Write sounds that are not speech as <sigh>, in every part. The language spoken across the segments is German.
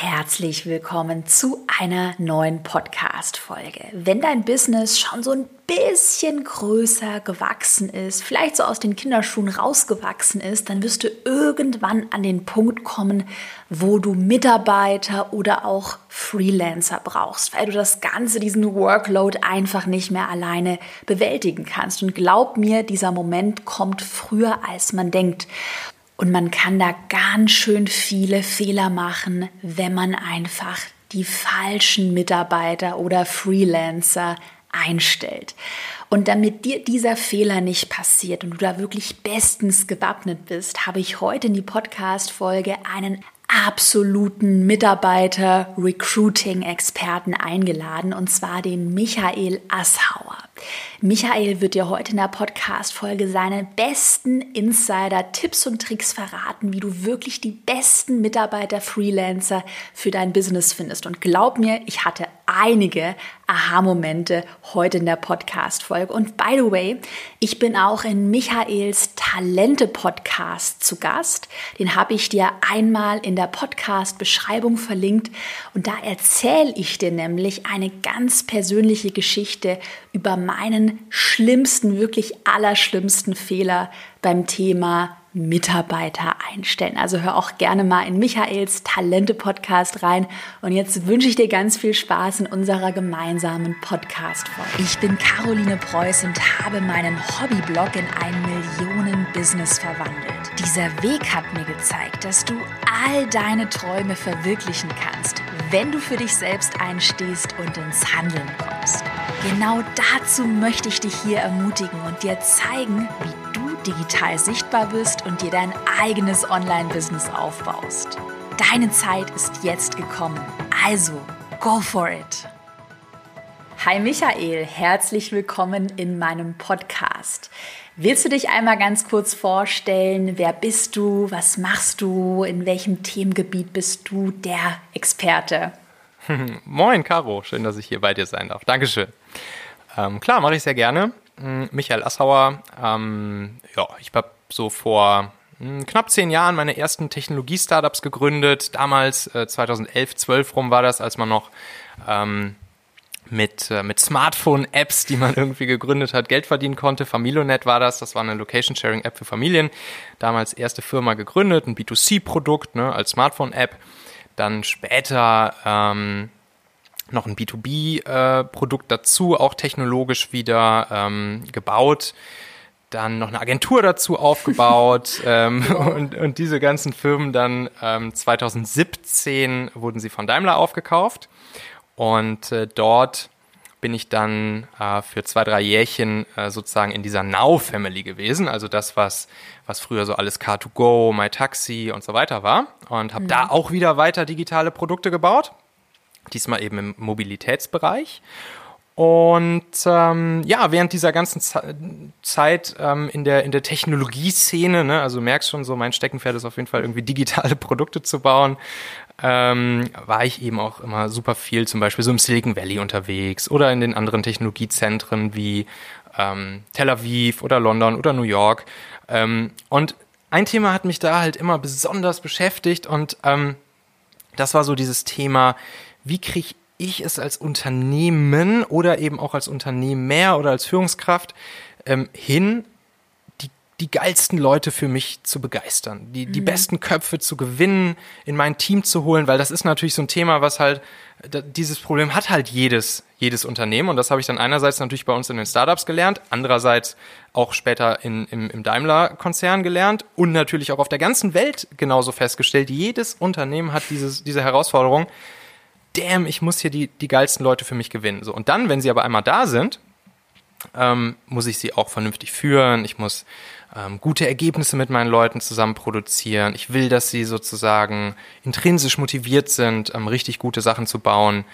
Herzlich willkommen zu einer neuen Podcast-Folge. Wenn dein Business schon so ein bisschen größer gewachsen ist, vielleicht so aus den Kinderschuhen rausgewachsen ist, dann wirst du irgendwann an den Punkt kommen, wo du Mitarbeiter oder auch Freelancer brauchst, weil du das Ganze, diesen Workload einfach nicht mehr alleine bewältigen kannst. Und glaub mir, dieser Moment kommt früher, als man denkt. Und man kann da ganz schön viele Fehler machen, wenn man einfach die falschen Mitarbeiter oder Freelancer einstellt. Und damit dir dieser Fehler nicht passiert und du da wirklich bestens gewappnet bist, habe ich heute in die Podcast-Folge einen absoluten Mitarbeiter-Recruiting-Experten eingeladen, und zwar den Michael Asshauer. Michael wird dir heute in der Podcast-Folge seine besten Insider-Tipps und Tricks verraten, wie du wirklich die besten Mitarbeiter-Freelancer für dein Business findest. Und glaub mir, ich hatte einige Aha-Momente heute in der Podcast-Folge. Und by the way, ich bin auch in Michaels Talente-Podcast zu Gast. Den habe ich dir einmal in der Podcast-Beschreibung verlinkt. Und da erzähle ich dir nämlich eine ganz persönliche Geschichte über meinen schlimmsten, wirklich allerschlimmsten Fehler beim Thema Mitarbeiter einstellen. Also hör auch gerne mal in Michaels Talente-Podcast rein. Und jetzt wünsche ich dir ganz viel Spaß in unserer gemeinsamen Podcast-Folge. Ich bin Caroline Preuß und habe meinen Hobbyblog in ein Millionen-Business verwandelt. Dieser Weg hat mir gezeigt, dass du all deine Träume verwirklichen kannst, wenn du für dich selbst einstehst und ins Handeln kommst. Genau dazu möchte ich dich hier ermutigen und dir zeigen, wie du digital sichtbar bist und dir dein eigenes Online-Business aufbaust. Deine Zeit ist jetzt gekommen. Also, go for it! Hi Michael, herzlich willkommen in meinem Podcast. Willst du dich einmal ganz kurz vorstellen? Wer bist du? Was machst du? In welchem Themengebiet bist du der Experte? <laughs> Moin, Caro. Schön, dass ich hier bei dir sein darf. Dankeschön. Ähm, klar, mache ich sehr gerne. Hm, Michael Assauer. Ähm, ja, ich habe so vor hm, knapp zehn Jahren meine ersten Technologie-Startups gegründet. Damals, äh, 2011, 12 rum war das, als man noch ähm, mit, äh, mit Smartphone-Apps, die man <laughs> irgendwie gegründet hat, Geld verdienen konnte. Familonet war das, das war eine Location-Sharing-App für Familien. Damals erste Firma gegründet, ein B2C-Produkt ne, als Smartphone-App. Dann später ähm, noch ein B2B-Produkt äh, dazu, auch technologisch wieder ähm, gebaut. Dann noch eine Agentur dazu aufgebaut <laughs> ähm, und, und diese ganzen Firmen dann ähm, 2017 wurden sie von Daimler aufgekauft und äh, dort bin ich dann äh, für zwei, drei Jährchen äh, sozusagen in dieser Now-Family gewesen, also das, was, was früher so alles Car2Go, MyTaxi und so weiter war und habe mhm. da auch wieder weiter digitale Produkte gebaut diesmal eben im Mobilitätsbereich. Und ähm, ja, während dieser ganzen Zeit ähm, in der in der Technologieszene, ne, also merkst schon so, mein Steckenpferd ist auf jeden Fall irgendwie <laughs> digitale Produkte zu bauen, ähm, war ich eben auch immer super viel, zum Beispiel so im Silicon Valley unterwegs oder in den anderen Technologiezentren wie ähm, Tel Aviv oder London oder New York. Ähm, und ein Thema hat mich da halt immer besonders beschäftigt und ähm, das war so dieses Thema wie kriege ich es als Unternehmen oder eben auch als Unternehmer oder als Führungskraft ähm, hin, die, geilsten Leute für mich zu begeistern, die, die mhm. besten Köpfe zu gewinnen, in mein Team zu holen, weil das ist natürlich so ein Thema, was halt, dieses Problem hat halt jedes, jedes Unternehmen und das habe ich dann einerseits natürlich bei uns in den Startups gelernt, andererseits auch später in, im, im Daimler-Konzern gelernt und natürlich auch auf der ganzen Welt genauso festgestellt, jedes Unternehmen hat dieses, diese Herausforderung, damn, ich muss hier die, die geilsten Leute für mich gewinnen. So, und dann, wenn sie aber einmal da sind, ähm, muss ich sie auch vernünftig führen. Ich muss ähm, gute Ergebnisse mit meinen Leuten zusammen produzieren. Ich will, dass sie sozusagen intrinsisch motiviert sind, ähm, richtig gute Sachen zu bauen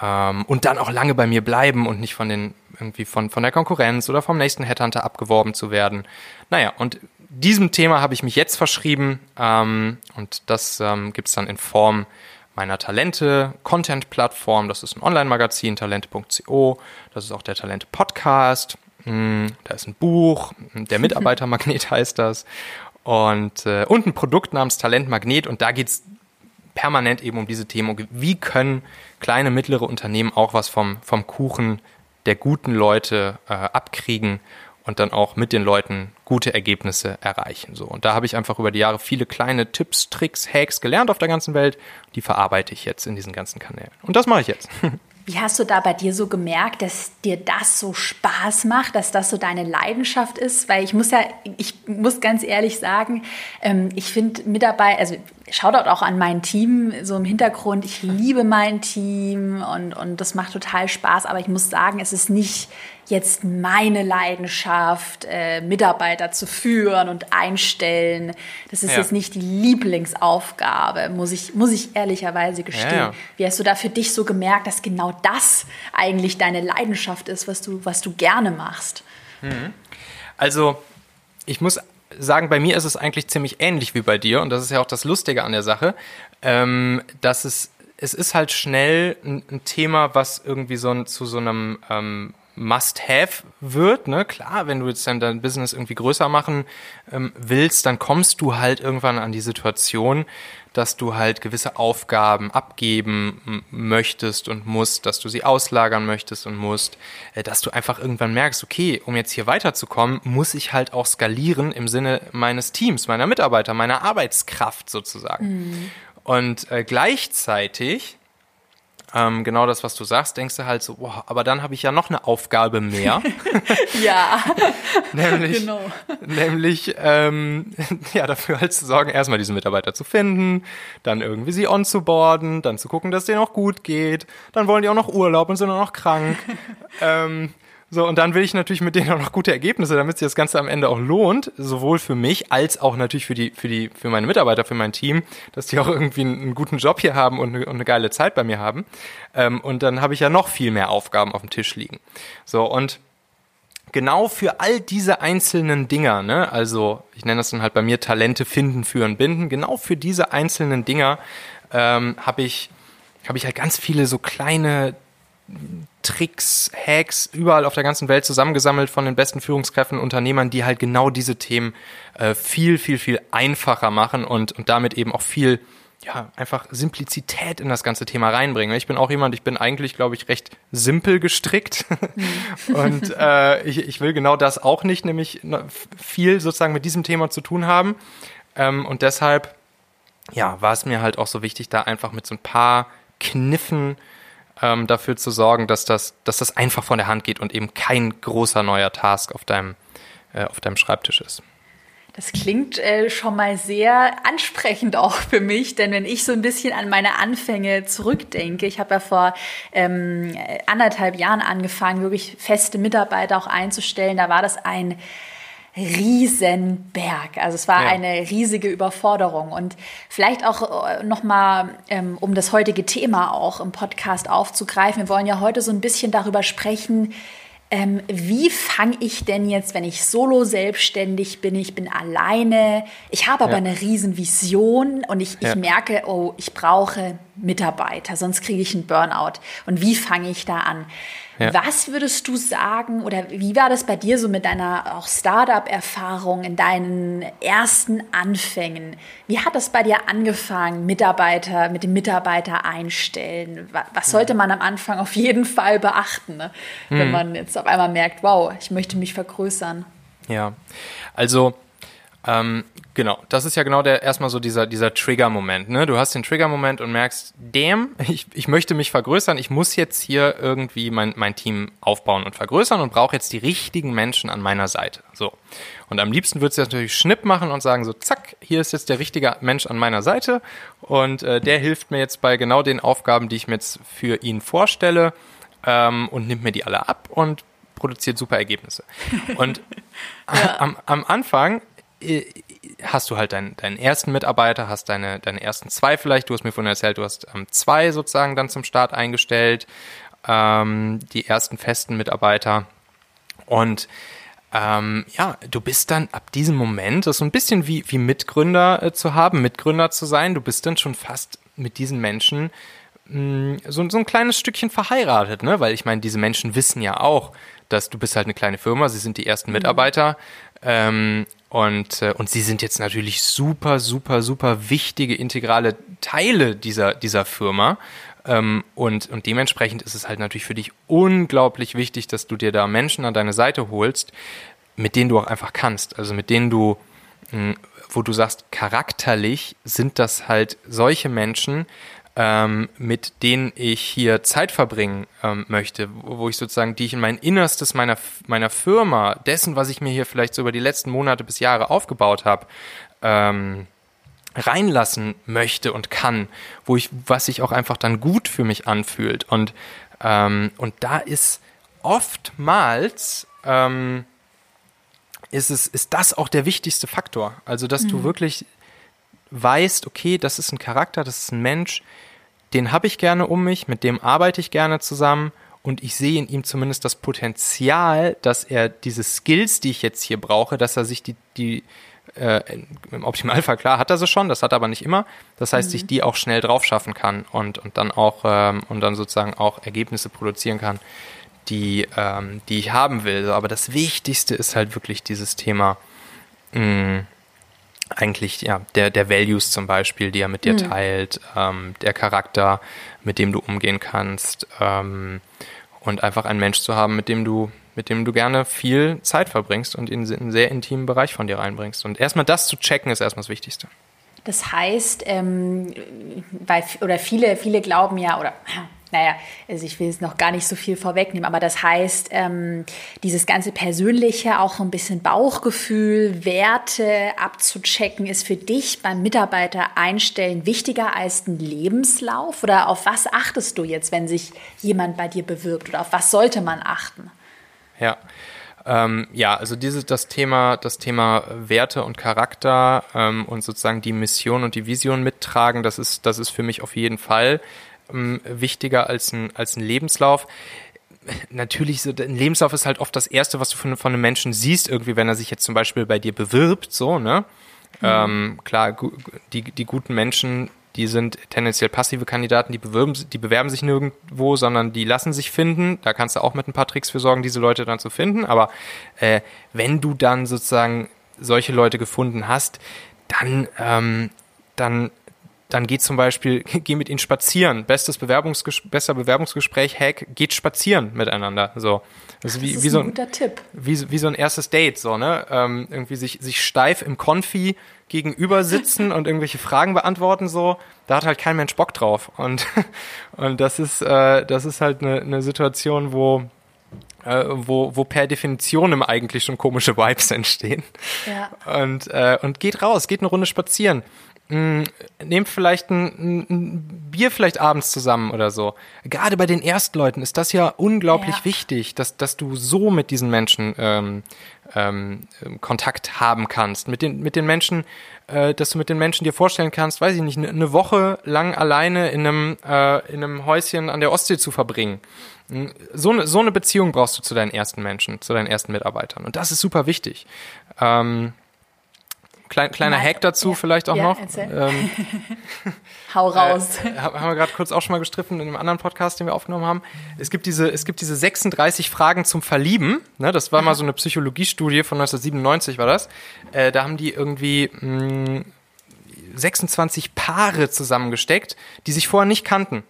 ähm, und dann auch lange bei mir bleiben und nicht von den irgendwie von von der Konkurrenz oder vom nächsten Headhunter abgeworben zu werden. Naja, und diesem Thema habe ich mich jetzt verschrieben ähm, und das ähm, gibt es dann in Form meiner Talente Content Plattform. Das ist ein Online-Magazin, talente.co. Das ist auch der Talente Podcast. Hm, da ist ein Buch, der Mitarbeitermagnet heißt das. Und, äh, und ein Produkt namens Talentmagnet. Und da geht's permanent eben um diese Themen. Wie können kleine, mittlere Unternehmen auch was vom, vom Kuchen der guten Leute äh, abkriegen und dann auch mit den Leuten gute Ergebnisse erreichen. So. Und da habe ich einfach über die Jahre viele kleine Tipps, Tricks, Hacks gelernt auf der ganzen Welt. Die verarbeite ich jetzt in diesen ganzen Kanälen. Und das mache ich jetzt. <laughs> Wie hast du da bei dir so gemerkt, dass dir das so Spaß macht, dass das so deine Leidenschaft ist? Weil ich muss ja, ich muss ganz ehrlich sagen, ähm, ich finde Mitarbeiter, also Shoutout auch an mein Team, so im Hintergrund. Ich liebe mein Team und, und das macht total Spaß. Aber ich muss sagen, es ist nicht jetzt meine Leidenschaft, äh, Mitarbeiter zu führen und einstellen. Das ist ja. jetzt nicht die Lieblingsaufgabe, muss ich, muss ich ehrlicherweise gestehen. Ja, ja. Wie hast du da für dich so gemerkt, dass genau das eigentlich deine Leidenschaft ist, was du, was du gerne machst? Mhm. Also, ich muss sagen, bei mir ist es eigentlich ziemlich ähnlich wie bei dir und das ist ja auch das Lustige an der Sache, ähm, dass es es ist halt schnell ein, Thema, was irgendwie so zu so einem ähm, Must-Have wird. Ne? Klar, wenn du jetzt dann dein Business irgendwie größer machen ähm, willst, dann kommst du halt irgendwann an die Situation, dass du halt gewisse Aufgaben abgeben möchtest und musst, dass du sie auslagern möchtest und musst, äh, dass du einfach irgendwann merkst, okay, um jetzt hier weiterzukommen, muss ich halt auch skalieren im Sinne meines Teams, meiner Mitarbeiter, meiner Arbeitskraft sozusagen. Mhm. Und äh, gleichzeitig ähm, genau das, was du sagst, denkst du halt so, boah, aber dann habe ich ja noch eine Aufgabe mehr. <laughs> ja, <laughs> nämlich, genau. nämlich ähm, <laughs> ja, dafür halt zu sorgen, erstmal diese Mitarbeiter zu finden, dann irgendwie sie onzuboarden, dann zu gucken, dass es denen auch gut geht, dann wollen die auch noch Urlaub und sind auch noch krank. ähm, so, und dann will ich natürlich mit denen auch noch gute Ergebnisse, damit sich das Ganze am Ende auch lohnt, sowohl für mich als auch natürlich für die, für die, für meine Mitarbeiter, für mein Team, dass die auch irgendwie einen, einen guten Job hier haben und eine, und eine geile Zeit bei mir haben. Ähm, und dann habe ich ja noch viel mehr Aufgaben auf dem Tisch liegen. So, und genau für all diese einzelnen Dinger, ne, also ich nenne das dann halt bei mir Talente finden, führen, binden, genau für diese einzelnen Dinger ähm, habe ich, habe ich halt ganz viele so kleine Tricks, Hacks überall auf der ganzen Welt zusammengesammelt von den besten Führungskräften, Unternehmern, die halt genau diese Themen äh, viel, viel, viel einfacher machen und, und damit eben auch viel, ja, einfach Simplizität in das ganze Thema reinbringen. Ich bin auch jemand, ich bin eigentlich, glaube ich, recht simpel gestrickt mhm. <laughs> und äh, ich, ich will genau das auch nicht, nämlich viel sozusagen mit diesem Thema zu tun haben ähm, und deshalb, ja, war es mir halt auch so wichtig, da einfach mit so ein paar Kniffen ähm, dafür zu sorgen, dass das, dass das einfach von der Hand geht und eben kein großer neuer Task auf deinem, äh, auf deinem Schreibtisch ist. Das klingt äh, schon mal sehr ansprechend auch für mich, denn wenn ich so ein bisschen an meine Anfänge zurückdenke, ich habe ja vor ähm, anderthalb Jahren angefangen, wirklich feste Mitarbeiter auch einzustellen, da war das ein Riesenberg. Also es war ja. eine riesige Überforderung. Und vielleicht auch äh, nochmal, ähm, um das heutige Thema auch im Podcast aufzugreifen. Wir wollen ja heute so ein bisschen darüber sprechen, ähm, wie fange ich denn jetzt, wenn ich solo selbstständig bin, ich bin alleine, ich habe aber ja. eine Riesenvision und ich, ja. ich merke, oh, ich brauche Mitarbeiter, sonst kriege ich einen Burnout. Und wie fange ich da an? Ja. Was würdest du sagen oder wie war das bei dir so mit deiner auch Startup-Erfahrung in deinen ersten Anfängen? Wie hat das bei dir angefangen, Mitarbeiter mit dem Mitarbeiter einstellen? Was sollte man am Anfang auf jeden Fall beachten, ne? wenn mhm. man jetzt auf einmal merkt, wow, ich möchte mich vergrößern? Ja, also ähm, genau, das ist ja genau der erstmal so dieser, dieser Trigger-Moment. Ne? Du hast den Trigger-Moment und merkst, damn, ich, ich möchte mich vergrößern, ich muss jetzt hier irgendwie mein, mein Team aufbauen und vergrößern und brauche jetzt die richtigen Menschen an meiner Seite. So. Und am liebsten würdest du natürlich Schnipp machen und sagen, so, zack, hier ist jetzt der richtige Mensch an meiner Seite und äh, der hilft mir jetzt bei genau den Aufgaben, die ich mir jetzt für ihn vorstelle ähm, und nimmt mir die alle ab und produziert super Ergebnisse. Und <laughs> ja. am, am Anfang hast du halt deinen, deinen ersten Mitarbeiter, hast deine, deine ersten zwei vielleicht, du hast mir vorhin erzählt, du hast ähm, zwei sozusagen dann zum Start eingestellt, ähm, die ersten festen Mitarbeiter und ähm, ja, du bist dann ab diesem Moment, das ist so ein bisschen wie, wie Mitgründer äh, zu haben, Mitgründer zu sein, du bist dann schon fast mit diesen Menschen mh, mm, so, so ein kleines Stückchen verheiratet, ne? Weil ich meine, diese Menschen wissen ja auch, dass du bist halt eine kleine Firma, sie sind die ersten mhm. Mitarbeiter. Mhm. Ähm, Und, äh, und sie sind jetzt natürlich super, super, super wichtige, integrale Teile dieser, dieser Firma. Ähm, und, und dementsprechend ist es halt natürlich für dich unglaublich wichtig, dass du dir da Menschen an deine Seite holst, mit denen du auch einfach kannst. Also mit denen du, mh, wo du sagst, charakterlich sind das halt solche Menschen, ähm, mit denen ich hier Zeit verbringen ähm, möchte, wo, ich sozusagen, die ich in mein Innerstes meiner, meiner Firma, dessen, was ich mir hier vielleicht so über die letzten Monate bis Jahre aufgebaut habe, ähm, reinlassen möchte und kann, wo ich, was sich auch einfach dann gut für mich anfühlt. Und, ähm, und da ist oftmals ähm, ist es, ist das auch der wichtigste Faktor. Also, dass mhm. du wirklich weißt, okay, das ist ein Charakter, das ist ein Mensch, den habe ich gerne um mich, mit dem arbeite ich gerne zusammen und ich sehe in ihm zumindest das Potenzial, dass er diese Skills, die ich jetzt hier brauche, dass er sich die, die äh, im Optimalfall klar hat er sie schon, das hat er aber nicht immer. Das heißt, mhm. sich die auch schnell drauf schaffen kann und, und dann auch ähm, und dann sozusagen auch Ergebnisse produzieren kann, die, ähm, die ich haben will. Aber das Wichtigste ist halt wirklich dieses Thema. Mh, mm, eigentlich ja der der Values zum Beispiel, die er mit dir mhm. teilt, ähm, der Charakter, mit dem du umgehen kannst ähm, und einfach einen Mensch zu haben, mit dem du mit dem du gerne viel Zeit verbringst und in einen sehr intimen Bereich von dir reinbringst. Und erstmal das zu checken ist erstmal das Wichtigste. Das heißt, ähm, weil, oder viele, viele glauben ja, oder naja, also ich will jetzt noch gar nicht so viel vorwegnehmen, aber das heißt, ähm, dieses ganze Persönliche, auch ein bisschen Bauchgefühl, Werte abzuchecken, ist für dich beim Mitarbeiter einstellen wichtiger als ein Lebenslauf? Oder auf was achtest du jetzt, wenn sich jemand bei dir bewirbt? Oder auf was sollte man achten? Ja. Ähm, ja, also dieses das Thema, das Thema Werte und Charakter ähm, und sozusagen die Mission und die Vision mittragen, das ist, das ist für mich auf jeden Fall ähm, wichtiger als ein, als ein Lebenslauf. Natürlich, so, ein Lebenslauf ist halt oft das Erste, was du von, von einem Menschen siehst, irgendwie, wenn er sich jetzt zum Beispiel bei dir bewirbt, so, ne? Mhm. Ähm, klar, die, die guten Menschen, die sind tendenziell passive Kandidaten, die, bewerben, die bewerben sich nirgendwo, sondern die lassen sich finden. Da kannst du auch mit ein paar Tricks für sorgen, diese Leute dann zu finden. Aber äh, wenn du dann sozusagen solche Leute gefunden hast, dann, ähm, dann dann geht zum Beispiel, <laughs> geh mit ihnen spazieren. Bestes Bewerbungsges bester Bewerbungsgespräch, Hack, geht spazieren miteinander. So. Das ist, wie, das ist wie so ein guter Tipp. Wie, wie so ein erstes Date, so, ne? Ähm, irgendwie sich, sich steif im Konfi gegenüber sitzen <laughs> und irgendwelche Fragen beantworten, so. Da hat halt kein Mensch Bock drauf. Und, <laughs> und das ist, äh, das ist halt eine, eine Situation, wo, äh, wo, wo per Definition im eigentlich schon komische Vibes entstehen. Ja. Und, äh, und geht raus, geht eine Runde spazieren mh, hm, nehmt vielleicht ein, ein, Bier vielleicht abends zusammen oder so. Gerade bei den Erstleuten ist das ja unglaublich ja. wichtig, dass, dass du so mit diesen Menschen ähm, ähm, Kontakt haben kannst. Mit den, mit den Menschen, äh, dass du mit den Menschen dir vorstellen kannst, weiß ich nicht, eine ne Woche lang alleine in einem, äh, in einem Häuschen an der Ostsee zu verbringen. Hm, so eine, so eine Beziehung brauchst du zu deinen ersten Menschen, zu deinen ersten Mitarbeitern. Und das ist super wichtig. Ähm, Klein, kleiner Nein. Hack dazu ja. vielleicht auch ja, noch. Ähm, <laughs> Hau raus. Äh, haben wir gerade kurz auch schon mal gestriffen in einem anderen Podcast, den wir aufgenommen haben. Es gibt diese, es gibt diese 36 Fragen zum Verlieben. Ne, das war Aha. mal so eine Psychologiestudie von 1997 war das. Äh, da haben die irgendwie mh, 26 Paare zusammengesteckt, die sich vorher nicht kannten.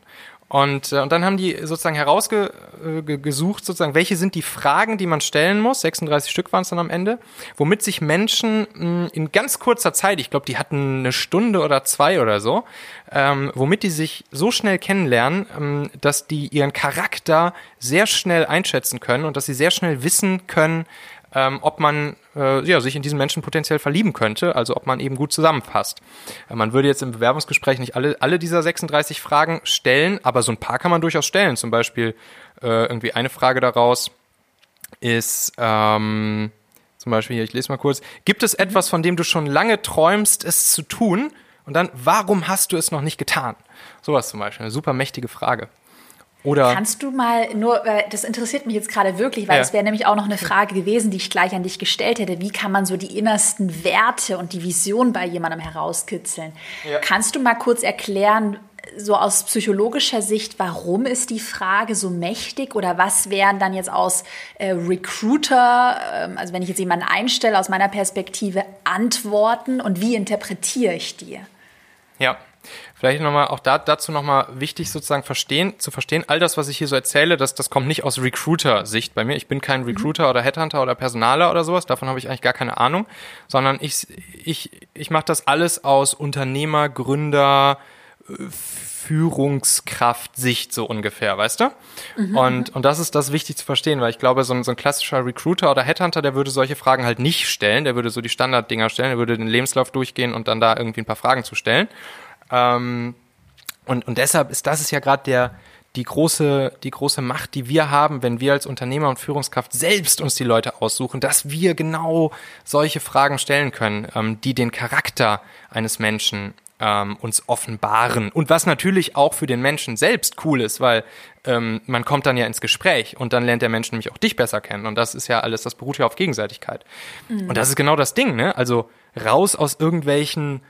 Und, äh, und dann haben die sozusagen herausgesucht, sozusagen, welche sind die Fragen, die man stellen muss, 36 Stück waren es dann am Ende, womit sich Menschen mh, in ganz kurzer Zeit, ich glaube, die hatten eine Stunde oder zwei oder so, ähm, womit die sich so schnell kennenlernen, ähm, dass die ihren Charakter sehr schnell einschätzen können und dass sie sehr schnell wissen können, ähm, ob man äh, ja, sich in diesen Menschen potenziell verlieben könnte, also ob man eben gut zusammenpasst. Äh, man würde jetzt im Bewerbungsgespräch nicht alle, alle dieser 36 Fragen stellen, aber so ein paar kann man durchaus stellen. Zum Beispiel äh, irgendwie eine Frage daraus ist, ähm, zum Beispiel hier, ich lese mal kurz, gibt es etwas, von dem du schon lange träumst, es zu tun? Und dann, warum hast du es noch nicht getan? Sowas zum Beispiel, eine super mächtige Frage. Oder Kannst du mal nur, das interessiert mich jetzt gerade wirklich, weil es wäre nämlich auch noch eine Frage gewesen, die ich gleich an dich gestellt hätte. Wie kann man so die innersten Werte und die Vision bei jemandem herauskitzeln? Ja. Kannst du mal kurz erklären, so aus psychologischer Sicht, warum ist die Frage so mächtig oder was wären dann jetzt aus äh, Recruiter, äh, also wenn ich jetzt jemanden einstelle, aus meiner Perspektive Antworten und wie interpretiere ich die? Ja, Vielleicht nochmal, auch da, dazu nochmal wichtig sozusagen verstehen, zu verstehen, all das, was ich hier so erzähle, das, das kommt nicht aus Recruiter-Sicht bei mir. Ich bin kein. Recruiter mhm. oder Headhunter oder Personaler oder sowas, davon habe ich eigentlich gar keine Ahnung, sondern ich, ich, ich mache das alles aus Unternehmer, Gründer, Führungskraft-Sicht so ungefähr, weißt du? Mhm. Und, und das ist das wichtig zu verstehen, weil ich glaube, so ein, so ein klassischer Recruiter oder Headhunter, der würde solche Fragen halt nicht stellen, der würde so die Standarddinger stellen, der würde den Lebenslauf durchgehen und dann da irgendwie ein paar Fragen zu stellen. Ähm, und, und deshalb ist das ist ja gerade der die große die große Macht, die wir haben, wenn wir als Unternehmer und Führungskraft selbst uns die Leute aussuchen, dass wir genau solche Fragen stellen können, ähm, die den Charakter eines Menschen ähm, uns offenbaren. Und was natürlich auch für den Menschen selbst cool ist, weil ähm, man kommt dann ja ins Gespräch und dann lernt der Mensch nämlich auch dich besser kennen. Und das ist ja alles, das beruht ja auf Gegenseitigkeit. Mhm. Und das ist genau das Ding, ne? Also raus aus irgendwelchen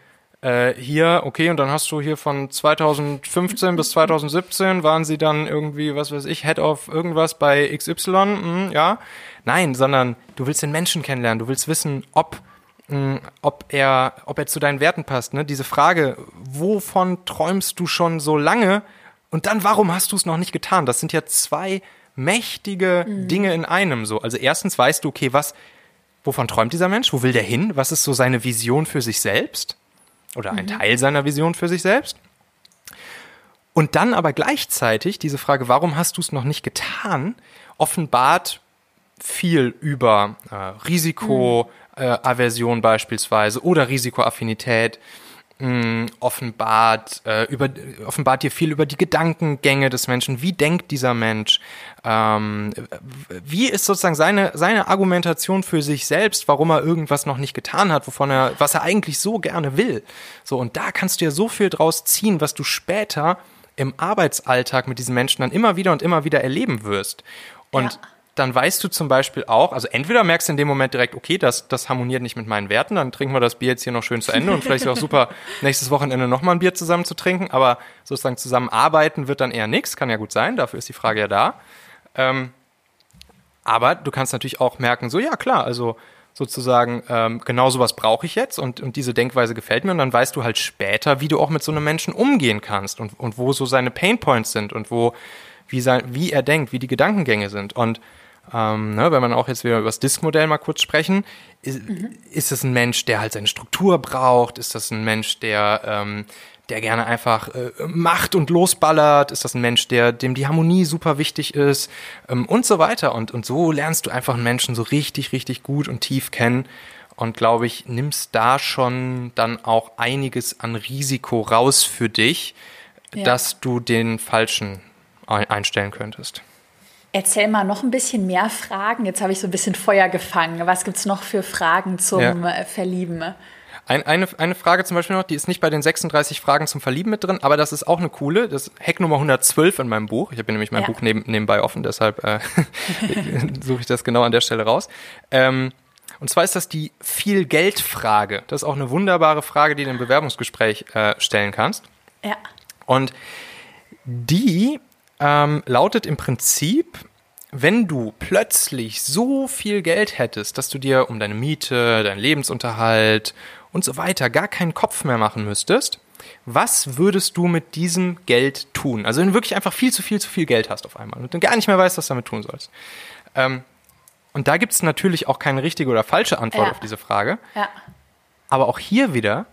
äh, hier, okay, und dann hast du hier von 2015 bis 2017 waren sie dann irgendwie, was weiß ich, Head of irgendwas bei XY, hm, ja. Nein, sondern du willst den Menschen kennenlernen, du willst wissen, ob hm, ob er, ob er zu deinen Werten passt. Ne? Diese Frage, wovon träumst du schon so lange? Und dann, warum hast du es noch nicht getan? Das sind ja zwei mächtige mhm. Dinge in einem. So, also erstens weißt du, okay, was, wovon träumt dieser Mensch? Wo will der hin? Was ist so seine Vision für sich selbst? Oder ein mhm. Teil seiner Vision für sich selbst. Und dann aber gleichzeitig diese Frage, warum hast du es noch nicht getan, offenbart viel über äh, Risikoaversion mhm. äh, beispielsweise oder Risikoaffinität mh, offenbart, äh, über, offenbart dir viel über die Gedankengänge des Menschen. Wie denkt dieser Mensch? Ähm, wie ist sozusagen seine, seine Argumentation für sich selbst, warum er irgendwas noch nicht getan hat, wovon er, was er eigentlich so gerne will? So, und da kannst du ja so viel draus ziehen, was du später im Arbeitsalltag mit diesen Menschen dann immer wieder und immer wieder erleben wirst. Und ja dann weißt du zum Beispiel auch, also entweder merkst du in dem Moment direkt, okay, das, das harmoniert nicht mit meinen Werten, dann trinken wir das Bier jetzt hier noch schön zu Ende und vielleicht ist es auch super, <laughs> nächstes Wochenende nochmal ein Bier zusammen zu trinken, aber sozusagen zusammenarbeiten wird dann eher nichts, kann ja gut sein, dafür ist die Frage ja da. Ähm, aber du kannst natürlich auch merken, so ja klar, also sozusagen ähm, genau sowas brauche ich jetzt und, und diese Denkweise gefällt mir und dann weißt du halt später, wie du auch mit so einem Menschen umgehen kannst und, und wo so seine Painpoints sind und wo, wie, sein, wie er denkt, wie die Gedankengänge sind und ähm, ne, wenn man auch jetzt wieder über das Disk-Modell mal kurz sprechen, ist, mhm. ist das ein Mensch, der halt seine Struktur braucht? Ist das ein Mensch, der, ähm, der gerne einfach äh, macht und losballert? Ist das ein Mensch, der, dem die Harmonie super wichtig ist? Ähm, und so weiter. Und, und so lernst du einfach einen Menschen so richtig, richtig gut und tief kennen. Und glaube ich, nimmst da schon dann auch einiges an Risiko raus für dich, ja. dass du den falschen einstellen könntest. Erzähl mal noch ein bisschen mehr Fragen. Jetzt habe ich so ein bisschen Feuer gefangen. Was gibt es noch für Fragen zum ja. Äh, Verlieben? Ein, eine, eine Frage zum Beispiel noch, die ist nicht bei den 36 Fragen zum Verlieben mit drin, aber das ist auch eine coole. Das ist Hack Nummer 112 in meinem Buch. Ich habe nämlich mein ja. Buch neben, nebenbei offen, deshalb äh, <laughs> suche ich das genau an der Stelle raus. Ähm, und zwar ist das die viel Geld Frage. Das ist auch eine wunderbare Frage, die du im Bewerbungsgespräch äh, stellen kannst. Ja. Und die ähm, lautet im Prinzip, wenn du plötzlich so viel Geld hättest, dass du dir um deine Miete, deinen Lebensunterhalt und so weiter gar keinen Kopf mehr machen müsstest, was würdest du mit diesem Geld tun? Also wenn du wirklich einfach viel zu viel zu viel Geld hast auf einmal und du gar nicht mehr weißt, was du damit tun sollst. Ähm, und da gibt es natürlich auch keine richtige oder falsche Antwort ja. auf diese Frage. Ja. Aber auch hier wieder,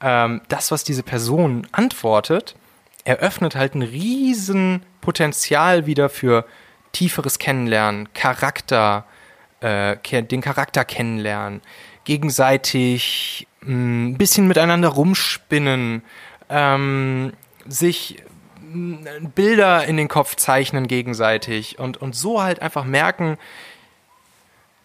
ähm, das, was diese Person antwortet, eröffnet halt ein riesen Potenzial wieder für tieferes Kennenlernen, Charakter, äh, den Charakter kennenlernen, gegenseitig ein mm, bisschen miteinander rumspinnen, ähm, sich mm, Bilder in den Kopf zeichnen gegenseitig und, und so halt einfach merken,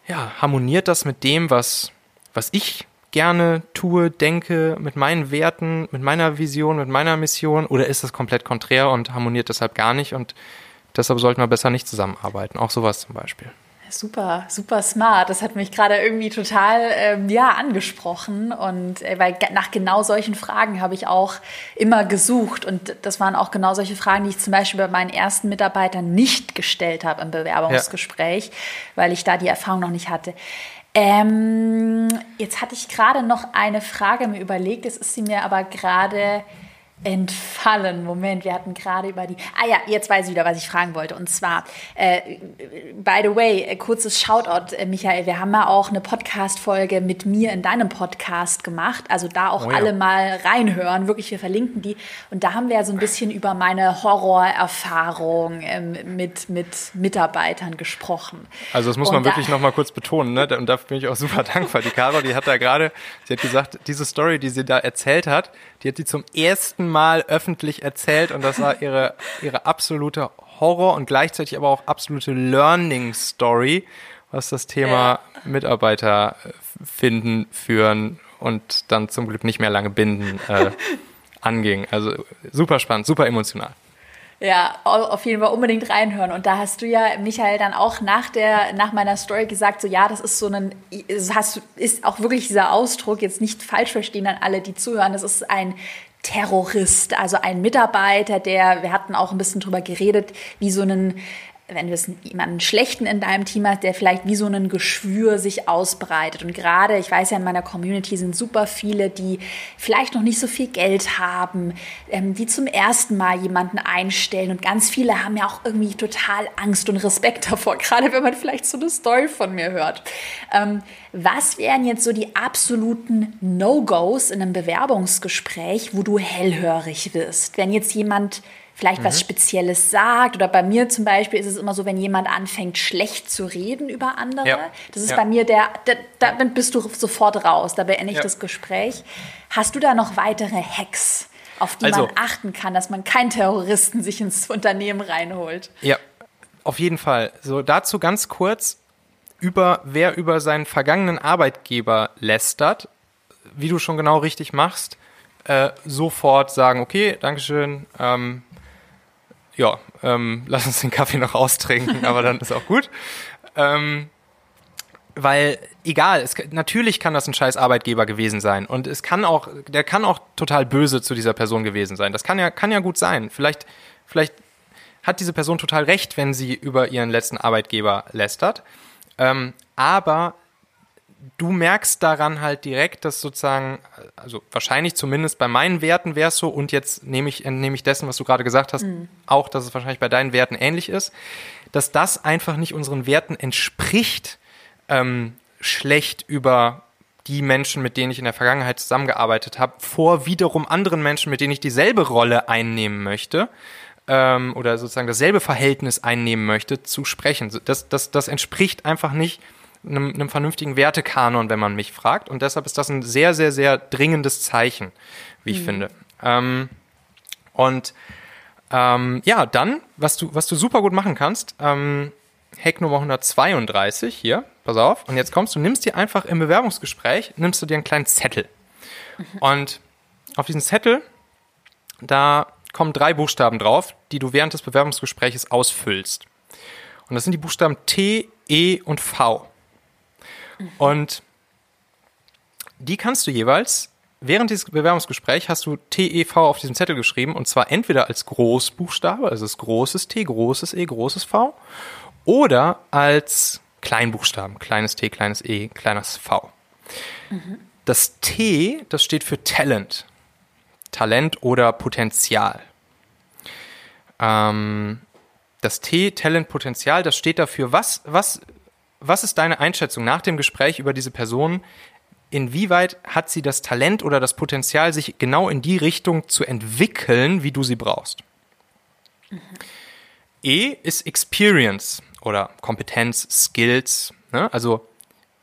ja, harmoniert das mit dem, was, was ich gerne tue, denke, mit meinen Werten, mit meiner Vision, mit meiner Mission oder ist das komplett konträr und harmoniert deshalb gar nicht und deshalb sollten wir besser nicht zusammenarbeiten. Auch sowas zum Beispiel. Super, super smart. Das hat mich gerade irgendwie total ähm, ja, angesprochen. Und äh, weil nach genau solchen Fragen habe ich auch immer gesucht. Und das waren auch genau solche Fragen, die ich zum Beispiel bei meinen ersten Mitarbeitern nicht gestellt habe im Bewerbungsgespräch, ja. weil ich da die Erfahrung noch nicht hatte. Ähm, jetzt hatte ich gerade noch eine Frage mir überlegt, jetzt ist sie mir aber gerade entfallen. Moment, wir hatten gerade über die. Ah ja, jetzt weiß ich wieder, was ich fragen wollte. Und zwar, äh, by the way, äh, kurzes Shoutout, äh, Michael. Wir haben ja auch eine Podcast-Folge mit mir in deinem Podcast gemacht. Also da auch oh ja. alle mal reinhören. Wirklich, wir verlinken die. Und da haben wir ja so ein bisschen über meine Horrorerfahrung ähm, mit, mit Mitarbeitern gesprochen. Also das muss Und man wirklich noch mal kurz betonen. Ne? Und dafür bin ich auch super <laughs> dankbar. Die Caro, die hat da gerade, sie hat gesagt, diese Story, die sie da erzählt hat, die hat sie zum ersten Mal öffentlich erzählt und das war ihre, ihre absolute Horror und gleichzeitig aber auch absolute Learning Story, was das Thema ja. Mitarbeiter finden, führen und dann zum Glück nicht mehr lange binden äh, <laughs> anging. Also super spannend, super emotional. Ja, auf jeden Fall unbedingt reinhören. Und da hast du ja, Michael, dann auch nach der, nach meiner Story gesagt, so ja, das ist so ein, hast, ist auch wirklich dieser Ausdruck, jetzt nicht falsch verstehen an alle, die zuhören, das ist ein Terrorist, also ein Mitarbeiter, der, wir hatten auch ein bisschen drüber geredet, wie so einen wenn du jemanden schlechten in deinem Team hast, der vielleicht wie so ein Geschwür sich ausbreitet. Und gerade, ich weiß ja, in meiner Community sind super viele, die vielleicht noch nicht so viel Geld haben, ähm, die zum ersten Mal jemanden einstellen. Und ganz viele haben ja auch irgendwie total Angst und Respekt <laughs> davor, gerade wenn man vielleicht so eine Story von mir hört. Ähm, was wären jetzt so die absoluten No-Gos in einem Bewerbungsgespräch, wo du hellhörig wirst? Wenn jetzt jemand vielleicht mhm. was Spezielles sagt. Oder bei mir zum Beispiel ist es immer so, wenn jemand anfängt, schlecht zu reden über andere. Ja. Das ist ja. bei mir der, der, da bist du sofort raus, da beende ich ja. das Gespräch. Hast du da noch weitere Hacks, auf die also, man achten kann, dass man keinen Terroristen sich ins Unternehmen reinholt? Ja, auf jeden Fall. So, dazu ganz kurz über, wer über seinen vergangenen Arbeitgeber lästert, wie du schon genau richtig machst, äh, sofort sagen, okay, Dankeschön, ähm, ja, ähm, lass uns den Kaffee noch austrinken, <laughs> aber dann ist auch gut. Ähm, weil egal, es, natürlich kann das ein scheiß Arbeitgeber gewesen sein und es kann auch, der kann auch total böse zu dieser Person gewesen sein. Das kann ja, kann ja gut sein. Vielleicht, vielleicht hat diese Person total recht, wenn sie über ihren letzten Arbeitgeber lästert. Ähm, aber du merkst daran halt direkt, dass sozusagen, also wahrscheinlich zumindest bei meinen Werten wäre es so und jetzt nehme ich, entnehme ich dessen, was du gerade gesagt hast, mhm. auch, dass es wahrscheinlich bei deinen Werten ähnlich ist, dass das einfach nicht unseren Werten entspricht, ähm, schlecht über die Menschen, mit denen ich in der Vergangenheit zusammengearbeitet habe, vor wiederum anderen Menschen, mit denen ich dieselbe Rolle einnehmen möchte ähm, oder sozusagen dasselbe Verhältnis einnehmen möchte, zu sprechen. Das, das, das entspricht einfach nicht einem, einem vernünftigen Wertekanon, wenn man mich fragt. Und deshalb ist das ein sehr, sehr, sehr dringendes Zeichen, wie ich mhm. finde. Ähm, und ähm, ja, dann, was du, was du super gut machen kannst, ähm, Hack Nummer 132 hier, pass auf, und jetzt kommst du, nimmst dir einfach im Bewerbungsgespräch, nimmst du dir einen kleinen Zettel. Mhm. Und auf diesen Zettel, da kommen drei Buchstaben drauf, die du während des Bewerbungsgespräches ausfüllst. Und das sind die Buchstaben T, E und V. Und die kannst du jeweils, während dieses Bewerbungsgesprächs hast du TEV auf diesem Zettel geschrieben und zwar entweder als Großbuchstabe, also das großes T, großes E, großes V, oder als Kleinbuchstaben, kleines T, kleines E, kleines V. Mhm. Das T, das steht für Talent. Talent oder Potenzial. Ähm, das T, Talent, Potenzial, das steht dafür, was, was was ist deine Einschätzung nach dem Gespräch über diese Person? Inwieweit hat sie das Talent oder das Potenzial, sich genau in die Richtung zu entwickeln, wie du sie brauchst? Mhm. E ist Experience oder Kompetenz, Skills. Ne? Also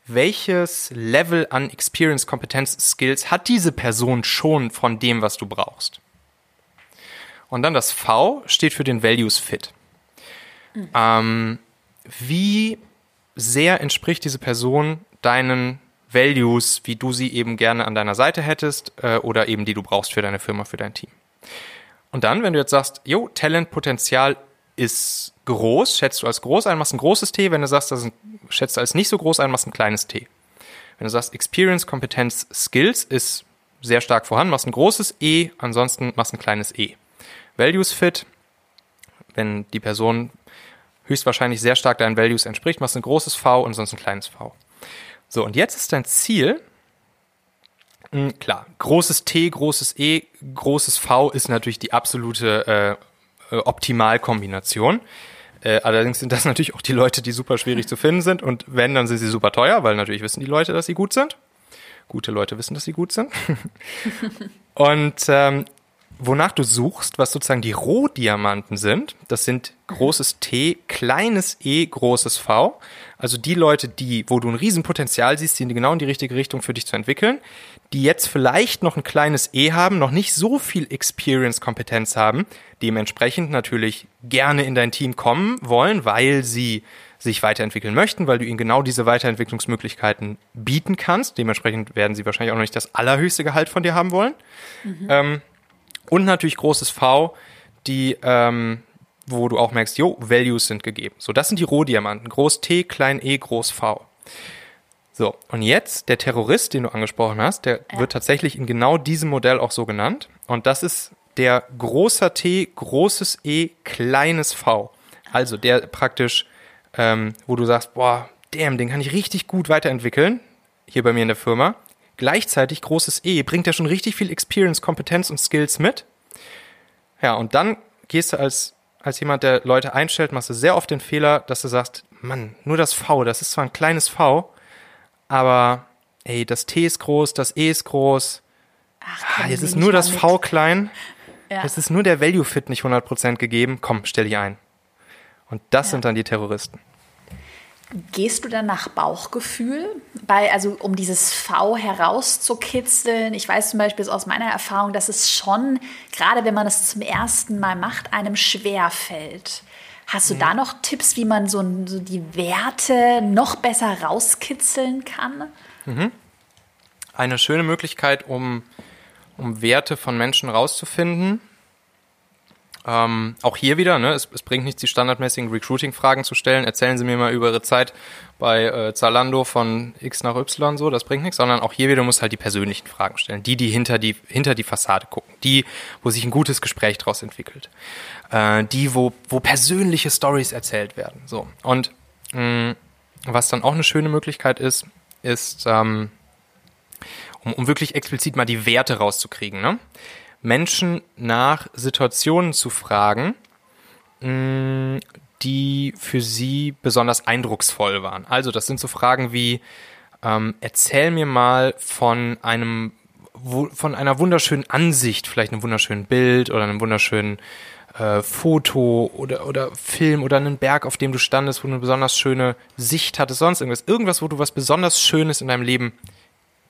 welches Level an Experience, Kompetenz, Skills hat diese Person schon von dem, was du brauchst? Und dann das V steht für den Values Fit. Mhm. Ähm, wie sehr entspricht diese Person deinen Values, wie du sie eben gerne an deiner Seite hättest äh, oder eben die du brauchst für deine Firma, für dein Team. Und dann, wenn du jetzt sagst, jo, Talent, Potenzial ist groß, schätzt du als groß ein, machst ein großes T. Wenn du sagst, das ein, schätzt du als nicht so groß ein, machst ein kleines T. Wenn du sagst, Experience, Kompetenz, Skills ist sehr stark vorhanden, machst ein großes E, ansonsten machst ein kleines E. Values Fit, wenn die Person höchstwahrscheinlich sehr stark deinen Values entspricht, machst ein großes V und sonst ein kleines V. So, und jetzt ist dein Ziel, mh, hm, klar, großes T, großes E, großes V ist natürlich die absolute äh, äh, Optimalkombination. Äh, allerdings sind das <laughs> natürlich auch die Leute, die super schwierig zu finden sind. Und wenn, dann sind sie super teuer, weil natürlich wissen die Leute, dass sie gut sind. Gute Leute wissen, dass sie gut sind. <laughs> und ähm, wonach du suchst, was sozusagen die Rohdiamanten sind, das sind großes T, kleines E, großes V. Also die Leute, die, wo du ein Riesenpotenzial siehst, die genau in die richtige Richtung für dich zu entwickeln, die jetzt vielleicht noch ein kleines E haben, noch nicht so viel Experience-Kompetenz haben, dementsprechend natürlich gerne in dein Team kommen wollen, weil sie sich weiterentwickeln möchten, weil du ihnen genau diese Weiterentwicklungsmöglichkeiten bieten kannst. Dementsprechend werden sie wahrscheinlich auch noch nicht das allerhöchste Gehalt von dir haben wollen. Mhm. Ähm, und natürlich großes V, die, ähm, wo du auch merkst, jo, Values sind gegeben. So, das sind die Rohdiamanten. Groß T, klein e, groß V. So, und jetzt der Terrorist, den du angesprochen hast, der ja. wird tatsächlich in genau diesem Modell auch so genannt. Und das ist der großer T, großes E, kleines V. Also der praktisch, ähm, wo du sagst, boah, damn, den kann ich richtig gut weiterentwickeln, hier bei mir in der Firma gleichzeitig großes E, bringt ja schon richtig viel Experience, Kompetenz und Skills mit. Ja, und dann gehst du als, als jemand, der Leute einstellt, machst du sehr oft den Fehler, dass du sagst, Mann, nur das V, das ist zwar ein kleines V, aber ey, das T ist groß, das E ist groß. Ach, ah, jetzt ist nur das mit. V klein. <laughs> Ja. Es ist nur der Value Fit nicht 100% gegeben. Komm, stell dich ein. Und das ja. sind dann die Terroristen. Gehst du dann nach Bauchgefühl, bei, also um dieses V herauszukitzeln? Ich weiß zum Beispiel aus meiner Erfahrung, dass es schon, gerade wenn man es zum ersten Mal macht, einem schwer fällt. Hast du mhm. da noch Tipps, wie man so, so, die Werte noch besser rauskitzeln kann? Mhm. Eine schöne Möglichkeit, um, um Werte von Menschen rauszufinden, ähm, auch hier wieder, ne, es, es bringt nichts, die standardmäßigen Recruiting-Fragen zu stellen. Erzählen Sie mir mal über Ihre Zeit bei äh, Zalando von X nach Y, so, das bringt nichts, sondern auch hier wieder muss halt die persönlichen Fragen stellen. Die, die hinter die, hinter die Fassade gucken. Die, wo sich ein gutes Gespräch daraus entwickelt. Äh, die, wo, wo persönliche Stories erzählt werden. So. Und mh, was dann auch eine schöne Möglichkeit ist, ist, ähm, um, um wirklich explizit mal die Werte rauszukriegen, ne? Menschen nach Situationen zu fragen, mm, die für sie besonders eindrucksvoll waren. Also das sind so Fragen wie, ähm, erzähl mir mal von einem von einer wunderschönen Ansicht, vielleicht einem wunderschönen Bild oder einem wunderschönen äh, Foto oder, oder Film oder einen Berg, auf dem du standest, wo du eine besonders schöne Sicht hattest, sonst irgendwas. Irgendwas, wo du was besonders Schönes in deinem Leben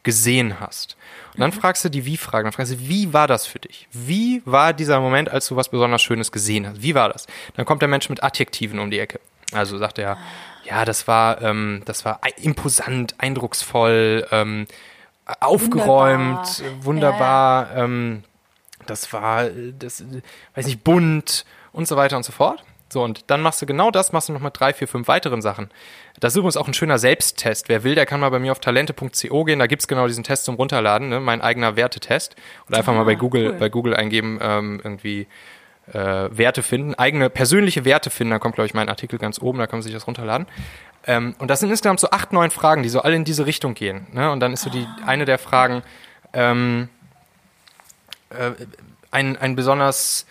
gesehen hast. Und dann mhm. fragst du die Wie-Fragen. Dann fragst du, wie war das für dich? Wie war dieser Moment, als du was besonders Schönes gesehen hast? Wie war das? Dann kommt der Mensch mit Adjektiven um die Ecke. Also sagt er, ja, das war, ähm, das war imposant, eindrucksvoll, ähm, aufgeräumt, wunderbar, wunderbar ja. ähm, das war, das, weiß nicht, bunt und so weiter und so fort. So, und dann machst du genau das, machst du noch mit drei, vier, fünf weiteren Sachen. Das ist übrigens auch ein schöner Selbsttest. Wer will, der kann mal bei mir auf talente.co gehen, da gibt's genau diesen Test zum Runterladen, ne? mein eigener Wertetest. Oder einfach ah, mal bei Google, cool. bei Google eingeben, ähm, irgendwie äh, Werte finden. Eigene persönliche Werte finden, da kommt, glaube ich, mein Artikel ganz oben, da kann man sich das runterladen. Ähm, und das sind insgesamt so acht, neun Fragen, die so alle in diese Richtung gehen. Ne? Und dann ist so die ah. eine der Fragen, ähm, äh, ein, ein besonders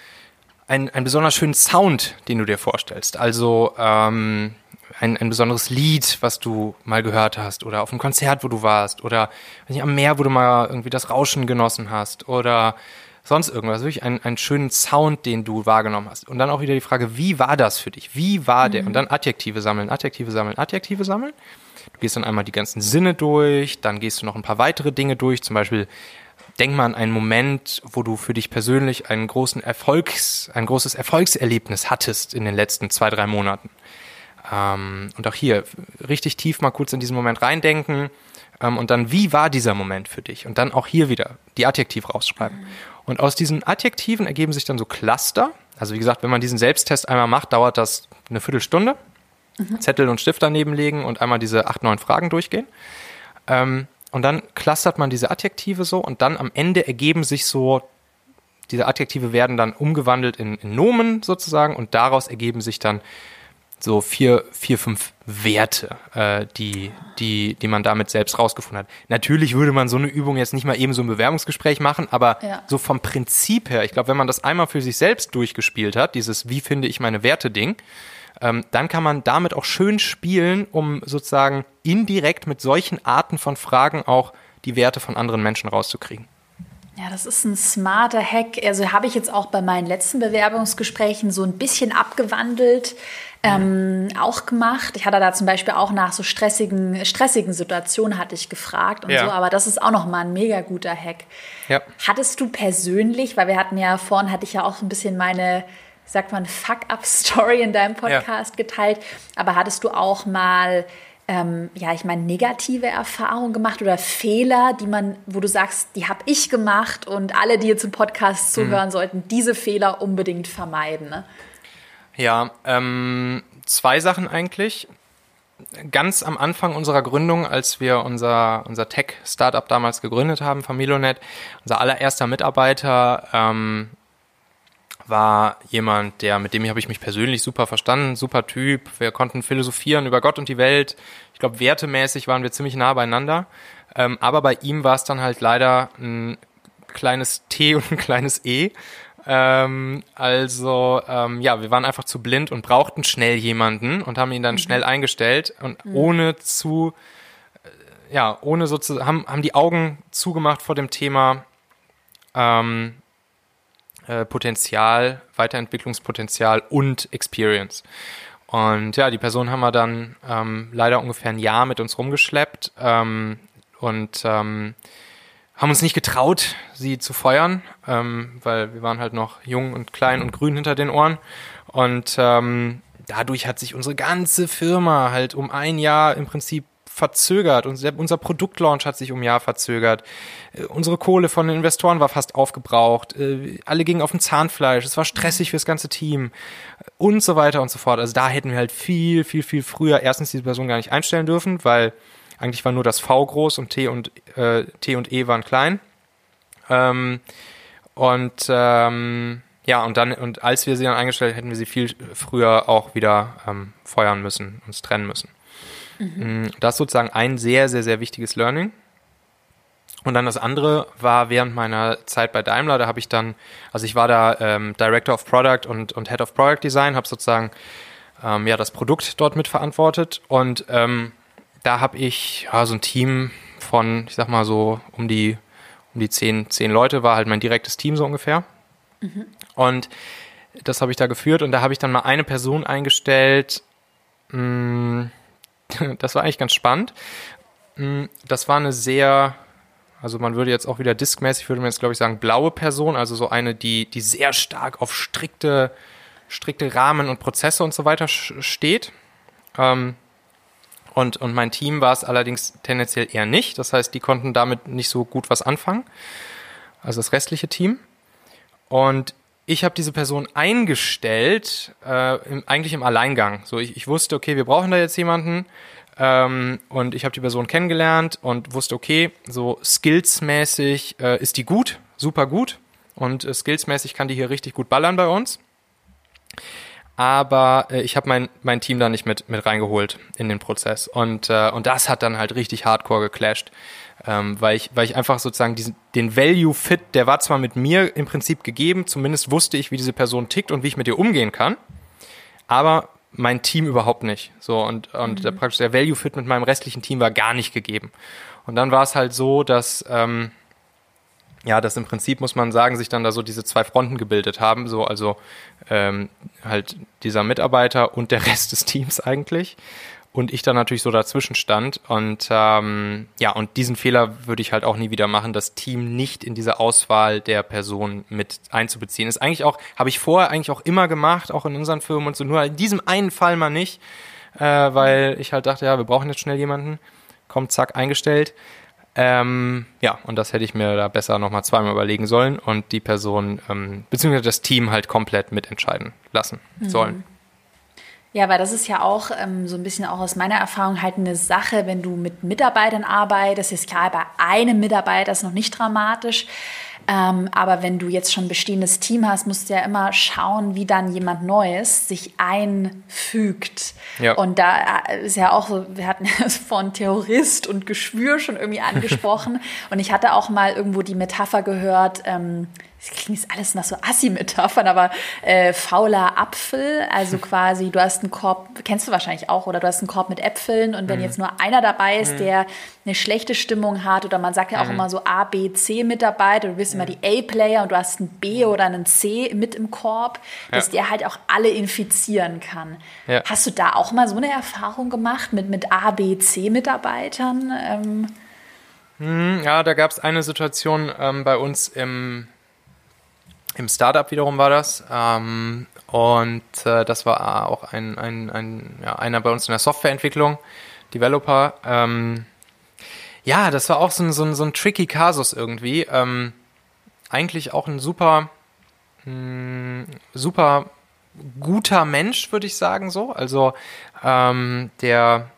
ein, ein besonders schönen Sound, den du dir vorstellst. Also ähm, ein, ein besonderes Lied, was du mal gehört hast, oder auf einem Konzert, wo du warst, oder nicht, am Meer, wo du mal irgendwie das Rauschen genossen hast, oder sonst irgendwas. Wirklich einen, einen schönen Sound, den du wahrgenommen hast. Und dann auch wieder die Frage, wie war das für dich? Wie war mhm. der? Und dann Adjektive sammeln, Adjektive sammeln, Adjektive sammeln. Du gehst dann einmal die ganzen Sinne durch, dann gehst du noch ein paar weitere Dinge durch, zum Beispiel denk mal an einen Moment, wo du für dich persönlich einen großen Erfolgs, ein großes Erfolgserlebnis hattest in den letzten zwei, drei Monaten. Ähm, und auch hier richtig tief mal kurz in diesen Moment reindenken ähm, und dann, wie war dieser Moment für dich? Und dann auch hier wieder die Adjektive rausschreiben. Mhm. Und aus diesen Adjektiven ergeben sich dann so Cluster. also wie gesagt, wenn man diesen Selbsttest einmal macht, dauert das eine Viertelstunde. Mhm. Zettel und Stift daneben legen und einmal diese acht, neun Fragen durchgehen. Ähm, und dann clustert man diese Adjektive so und dann am Ende ergeben sich so, diese Adjektive werden dann umgewandelt in, in Nomen sozusagen und daraus ergeben sich dann so vier, vier, fünf Werte, äh, die, die, die man damit selbst rausgefunden hat. Natürlich würde man so eine Übung jetzt nicht mal eben so ein Bewerbungsgespräch machen, aber ja. so vom Prinzip her, ich glaube, wenn man das einmal für sich selbst durchgespielt hat, dieses Wie finde ich meine Werte-Ding, ähm, dann kann man damit auch schön spielen, um sozusagen indirekt mit solchen Arten von Fragen auch die Werte von anderen Menschen rauszukriegen. Ja, das ist ein smarter Hack. Also habe ich jetzt auch bei meinen letzten Bewerbungsgesprächen so ein bisschen abgewandelt ähm, auch gemacht. Ich hatte da zum Beispiel auch nach so stressigen, stressigen Situationen hatte ich gefragt und ja. so, aber das ist auch nochmal ein mega guter Hack. Ja. Hattest du persönlich, weil wir hatten ja vorhin, hatte ich ja auch so ein bisschen meine sagt man, Fuck-up-Story in deinem Podcast ja. geteilt. Aber hattest du auch mal, ähm, ja, ich meine, negative Erfahrungen gemacht oder Fehler, die man, wo du sagst, die habe ich gemacht und alle, die jetzt im Podcast mhm. zuhören, mhm. sollten diese Fehler unbedingt vermeiden? Ne? Ja, ähm, zwei Sachen eigentlich. Ganz am Anfang unserer Gründung, als wir unser, unser Tech-Startup damals gegründet haben, Familonet, unser allererster Mitarbeiter ähm, war jemand, der, mit dem habe ich mich persönlich super verstanden, super Typ. Wir konnten philosophieren über Gott und die Welt. Ich glaube, wertemäßig waren wir ziemlich nah beieinander. Ähm, aber bei ihm war es dann halt leider ein kleines T <laughs> und ein kleines E. Ähm, also, ähm, ja, wir waren einfach zu blind und brauchten schnell jemanden und haben ihn dann mhm. schnell eingestellt und mhm. ohne zu, äh, ja, ohne sozusagen, haben, haben die Augen zugemacht vor dem Thema, ähm, äh, Potenzial, Weiterentwicklungspotenzial und Experience. Und ja, die Person haben wir dann ähm, leider ungefähr ein Jahr mit uns rumgeschleppt ähm, und ähm, haben uns nicht getraut, sie zu feuern, ähm, weil wir waren halt noch jung und klein und grün hinter den Ohren. Und ähm, dadurch hat sich unsere ganze Firma halt um ein Jahr im Prinzip verzögert. Unser Produktlaunch hat sich um ein Jahr verzögert. Äh, unsere Kohle von den Investoren war fast aufgebraucht. Äh, alle gingen auf ein Zahnfleisch. Es war stressig fürs ganze Team und so weiter und so fort. Also da hätten wir halt viel, viel, viel früher erstens diese Person gar nicht einstellen dürfen, weil eigentlich war nur das V groß und T und, äh, T und E waren klein. Ähm, und ähm, ja, und dann, und als wir sie dann eingestellt hätten wir sie viel früher auch wieder ähm, feuern müssen, uns trennen müssen. Mhm. Mm, das ist sozusagen ein sehr, sehr, sehr wichtiges Learning. Und dann das andere war während meiner Zeit bei Daimler, da habe ich dann, also ich war da ähm, Director of Product und, und Head of Product Design, habe sozusagen ähm, ja das Produkt dort mitverantwortet und ähm, da habe ich ja, so ein Team von, ich sag mal so um die um die zehn, zehn Leute war halt mein direktes Team so ungefähr. Mhm. Und das habe ich da geführt und da habe ich dann mal eine Person eingestellt, mh, mm, <laughs> das war eigentlich ganz spannend. Mm, das war eine sehr, also man würde jetzt auch wieder diskmäßig, würde man jetzt glaube ich sagen, blaue Person, also so eine, die, die sehr stark auf strikte, strikte Rahmen und Prozesse und so weiter steht. Ähm, und, und mein Team war es allerdings tendenziell eher nicht. Das heißt, die konnten damit nicht so gut was anfangen. Also das restliche Team. Und ich habe diese Person eingestellt, äh, im, eigentlich im Alleingang. So, ich, ich wusste, okay, wir brauchen da jetzt jemanden. Ähm, und ich habe die Person kennengelernt und wusste, okay, so skillsmäßig äh, ist die gut, super gut. Und äh, skillsmäßig kann die hier richtig gut ballern bei uns. Aber äh, ich habe mein, mein Team da nicht mit, mit reingeholt in den Prozess. Und, äh, und das hat dann halt richtig hardcore geclasht ähm, weil, ich, weil ich einfach sozusagen diesen, den Value-Fit, der war zwar mit mir im Prinzip gegeben, zumindest wusste ich, wie diese Person tickt und wie ich mit ihr umgehen kann, aber mein Team überhaupt nicht. So und, und mhm. der, praktisch der Value-Fit mit meinem restlichen Team war gar nicht gegeben. Und dann war es halt so, dass ähm, ja, dass im Prinzip muss man sagen, sich dann da so diese zwei Fronten gebildet haben, so also ähm, halt dieser Mitarbeiter und der <laughs> Rest des Teams eigentlich und ich dann natürlich so dazwischen stand. Und ähm, ja, und diesen Fehler würde ich halt auch nie wieder machen, das Team nicht in diese Auswahl der Person mit einzubeziehen. Ist eigentlich auch, habe ich vorher eigentlich auch immer gemacht, auch in unseren Firmen und so, nur in diesem einen Fall mal nicht, äh, weil ich halt dachte, ja, wir brauchen jetzt schnell jemanden. Kommt, zack, eingestellt. Ähm, ja, und das hätte ich mir da besser nochmal zweimal überlegen sollen und die Person, ähm, beziehungsweise das Team halt komplett mitentscheiden lassen mhm. Ja, weil das ist ja auch ähm, so ein bisschen auch aus meiner Erfahrung halt eine Sache, wenn du mit Mitarbeitern arbeitest, ist klar, bei einem Mitarbeiter ist noch nicht dramatisch. Ähm, aber wenn du jetzt schon ein bestehendes Team hast, musst du ja immer schauen, wie dann jemand Neues sich einfügt. Ja. Und da äh, ist ja auch so, wir hatten <laughs> ja von Terrorist und Geschwür schon irgendwie angesprochen. <laughs> und ich hatte auch mal irgendwo die Metapher gehört, ähm, das klingt jetzt alles nach so Assi-Metaphern, aber äh, fauler Apfel, also <laughs> quasi, du hast einen Korb, kennst du wahrscheinlich auch, oder du hast einen Korb mit Äpfeln und wenn mhm. jetzt nur einer dabei ist, mhm. der eine schlechte Stimmung hat, oder man sagt ja auch mhm. immer so A, B, C Mitarbeiter, du bist immer die A-Player und du hast einen B oder einen C mit im Korb, dass ja. der halt auch alle infizieren kann. Ja. Hast du da auch mal so eine Erfahrung gemacht mit, mit A, B, C Mitarbeitern? Ähm, hm, ja, da gab es eine Situation ähm, bei uns im im Startup wiederum war das. Ähm, und äh, das war auch ein, ein, ein ja, einer bei uns in der Softwareentwicklung, Developer. Ähm, ja, das war auch so ein, so ein, so ein tricky Kasus irgendwie. Ähm, eigentlich auch ein super, mh, hm, super guter Mensch, würde ich sagen so. Also ähm, der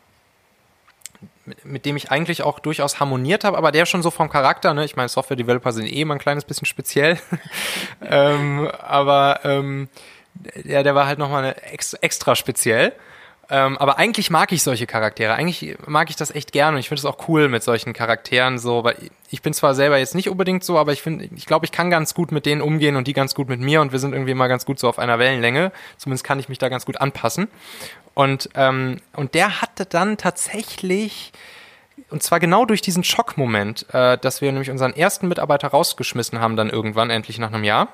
mit, mit dem ich eigentlich auch durchaus harmoniert habe, aber der schon so vom Charakter, ne? Ich meine, Software-Developer sind eh immer ein kleines bisschen speziell. <laughs> ähm, aber ähm, ja, der war halt nochmal eine ex extra speziell. Ähm, aber eigentlich mag ich solche Charaktere. Eigentlich mag ich das echt gerne und ich finde es auch cool mit solchen Charakteren so, weil ich bin zwar selber jetzt nicht unbedingt so, aber ich finde, ich glaube, ich kann ganz gut mit denen umgehen und die ganz gut mit mir und wir sind irgendwie mal ganz gut so auf einer Wellenlänge. Zumindest kann ich mich da ganz gut anpassen. Und, ähm, und der hatte dann tatsächlich, und zwar genau durch diesen Schockmoment, äh, dass wir nämlich unseren ersten Mitarbeiter rausgeschmissen haben, dann irgendwann, endlich nach einem Jahr.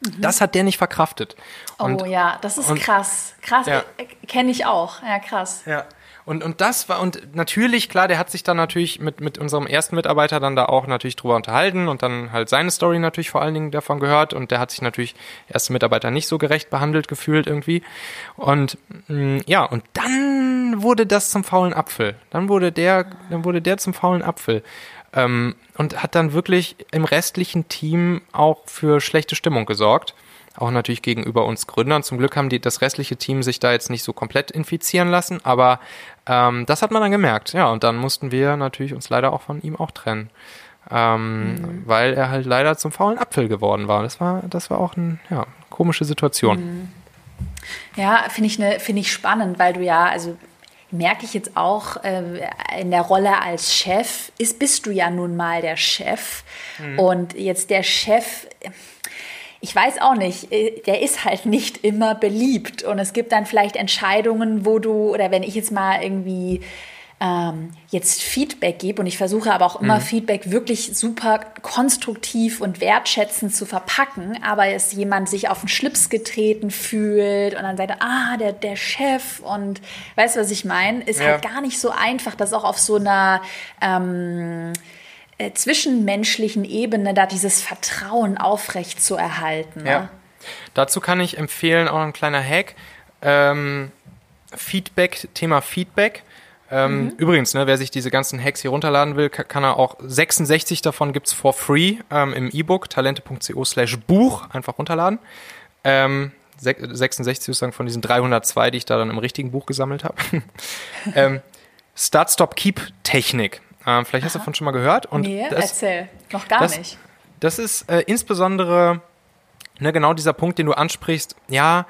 Mhm. Das hat der nicht verkraftet. Und, oh ja, das ist und, krass. Krass, ja. Äh, kenne ich auch. Ja, krass. Ja. Und, und das war, und natürlich, klar, der hat sich dann natürlich mit, mit unserem ersten Mitarbeiter dann da auch natürlich drüber unterhalten und dann halt seine Story natürlich vor allen Dingen davon gehört und der hat sich natürlich erste Mitarbeiter nicht so gerecht behandelt gefühlt irgendwie. Und mh, mm, ja, und dann wurde das zum faulen Apfel. Dann wurde der, dann wurde der zum faulen Apfel. Ähm, und hat dann wirklich im restlichen Team auch für schlechte Stimmung gesorgt auch natürlich gegenüber uns Gründern. Zum Glück haben die das restliche Team sich da jetzt nicht so komplett infizieren lassen, aber ähm, das hat man dann gemerkt. Ja, und dann mussten wir natürlich uns leider auch von ihm auch trennen. Ähm, mhm. Weil er halt leider zum faulen Apfel geworden war. Das war, das war auch eine ja, komische Situation. Mhm. Ja, finde ich, ne, find ich spannend, weil du ja, also merke ich jetzt auch äh, in der Rolle als Chef, ist, bist du ja nun mal der Chef. Mhm. Und jetzt der Chef ich weiß auch nicht, äh, der ist halt nicht immer beliebt. Und es gibt dann vielleicht Entscheidungen, wo du, oder wenn ich jetzt mal irgendwie ähm, jetzt Feedback gebe und ich versuche aber auch immer mhm. Feedback wirklich super konstruktiv und wertschätzend zu verpacken, aber es jemand sich auf den Schlips getreten fühlt und dann sagt, ah, der, der Chef und weißt du, was ich meine? Ist ja. halt gar nicht so einfach, das auch auf so einer ähm, äh, zwischenmenschlichen Ebene da dieses Vertrauen aufrecht zu erhalten. Ne? Ja. Dazu kann ich empfehlen, auch ein kleiner Hack. Ähm, Feedback, Thema Feedback. Ähm, mhm. Übrigens, ne, wer sich diese ganzen Hacks hier runterladen will, kann, kann er auch 66 davon gibt es for free ähm, im E-Book talente.co slash Buch einfach runterladen. Ähm, 66 sozusagen von diesen 302, die ich da dann im richtigen Buch gesammelt habe. <laughs> ähm, Start, Stop, Keep Technik. Ähm, vielleicht Aha. hast du davon schon mal gehört. Und nee, das, erzähl. Noch gar das, nicht. Das ist äh, insbesondere ne, genau dieser Punkt, den du ansprichst. Ja,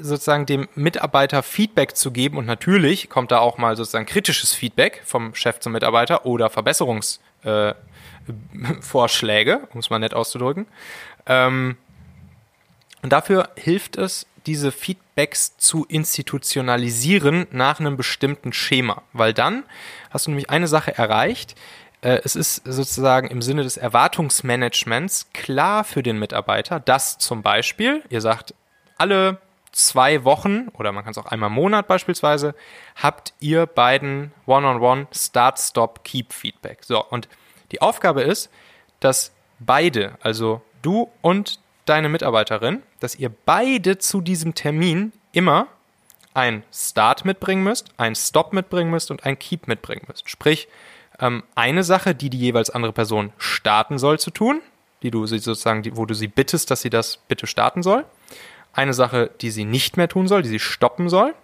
sozusagen dem Mitarbeiter Feedback zu geben und natürlich kommt da auch mal sozusagen kritisches Feedback vom Chef zum Mitarbeiter oder Verbesserungsvorschläge, äh, <laughs> um es mal nett auszudrücken. Ähm, und dafür hilft es, diese Feedbacks zu institutionalisieren nach einem bestimmten Schema, weil dann hast du nämlich eine Sache erreicht. Äh, es ist sozusagen im Sinne des Erwartungsmanagements klar für den Mitarbeiter, dass zum Beispiel, ihr sagt, alle zwei Wochen oder man kann es auch einmal im Monat beispielsweise, habt ihr beiden One-on-One Start, Stop, Keep Feedback. So, und die Aufgabe ist, dass beide, also du und deine Mitarbeiterin, dass ihr beide zu diesem Termin immer ein Start mitbringen müsst, ein Stop mitbringen müsst und ein Keep mitbringen müsst. Sprich, ähm, eine Sache, die die jeweils andere Person starten soll zu tun, die du sie sozusagen, wo du sie bittest, dass sie das bitte starten soll. Eine Sache, die sie nicht mehr tun soll, die sie stoppen soll.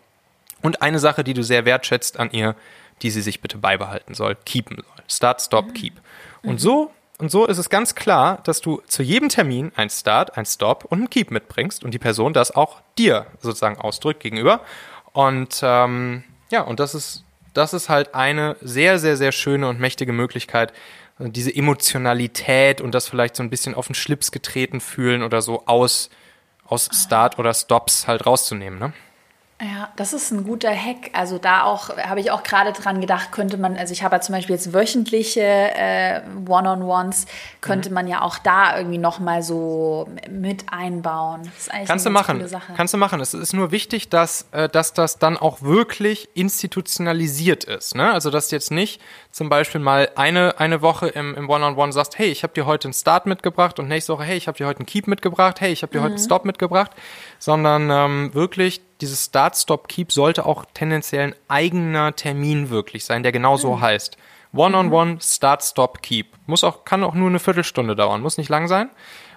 Und eine Sache, die du sehr wertschätzt an ihr, die sie sich bitte beibehalten soll, keepen soll. Start, Stop, mhm. Keep. Und so und so ist es ganz klar, dass du zu jedem Termin ein Start, ein Stop und ein Keep mitbringst und die Person das auch dir sozusagen ausdrückt gegenüber. Und ähm, ja, und das ist, das ist halt eine sehr, sehr, sehr schöne und mächtige Möglichkeit, diese Emotionalität und das vielleicht so ein bisschen auf den Schlips getreten fühlen oder so aus, aus Start oder Stops halt rauszunehmen. Ne? Ja, das ist ein guter Hack. Also da auch habe ich auch gerade dran gedacht, könnte man, also ich habe ja zum Beispiel jetzt wöchentliche äh, One-on-Ones, könnte mhm. man ja auch da irgendwie nochmal so mit einbauen. Das ist eigentlich Kannst eine du machen. Kannst du machen. Es ist nur wichtig, dass, äh, dass das dann auch wirklich institutionalisiert ist. Ne? Also dass jetzt nicht zum Beispiel mal eine, eine Woche im, im One-on-One sagst, hey, ich habe dir heute einen Start mitgebracht und nächste Woche, hey, ich habe dir heute einen Keep mitgebracht, hey, ich habe dir mhm. heute einen Stop mitgebracht, sondern ähm, wirklich dieses Start, Stop, Keep sollte auch tendenziell ein eigener Termin wirklich sein, der genau so mhm. heißt. One-on-one, Start, Stop, Keep. Muss auch, kann auch nur eine Viertelstunde dauern, muss nicht lang sein.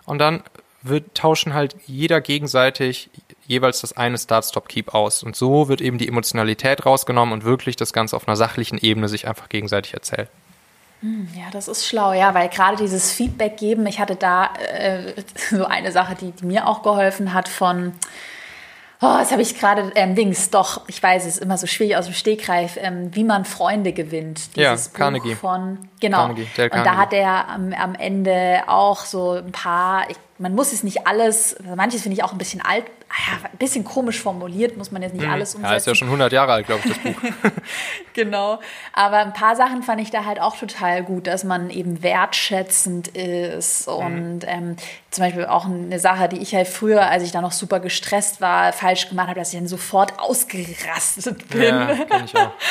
Und dann wird, tauschen halt jeder gegenseitig jeweils das eine Start, Stop, Keep aus. Und so wird eben die Emotionalität rausgenommen und wirklich das Ganze auf einer sachlichen Ebene sich einfach gegenseitig erzählt. Hm, ja, das ist schlau, ja, weil gerade dieses Feedback geben, ich hatte da äh, <laughs> so eine Sache, die, die mir auch geholfen hat von Oh, jetzt habe ich gerade ähm, Dings, doch, ich weiß, es ist immer so schwierig aus dem Stegreif, ähm, wie man Freunde gewinnt. Dieses ja, Buch Carnegie. von, genau. Carnegie, und da hat er am, am, Ende auch so ein paar, ich, man muss es nicht alles, manches finde ich auch ein bisschen alt, ah ein bisschen komisch formuliert, muss man jetzt nicht mhm. alles umsetzen. Ja, ist ja schon 100 Jahre alt, glaube ich, das Buch. <laughs> genau. Aber ein paar Sachen fand ich da halt auch total gut, dass man eben wertschätzend ist. Mhm. Und ähm, zum Beispiel auch eine Sache, die ich halt früher, als ich da noch super gestresst war, falsch gemacht habe, dass ich dann sofort ausgerastet bin. Ja, ich auch. <laughs>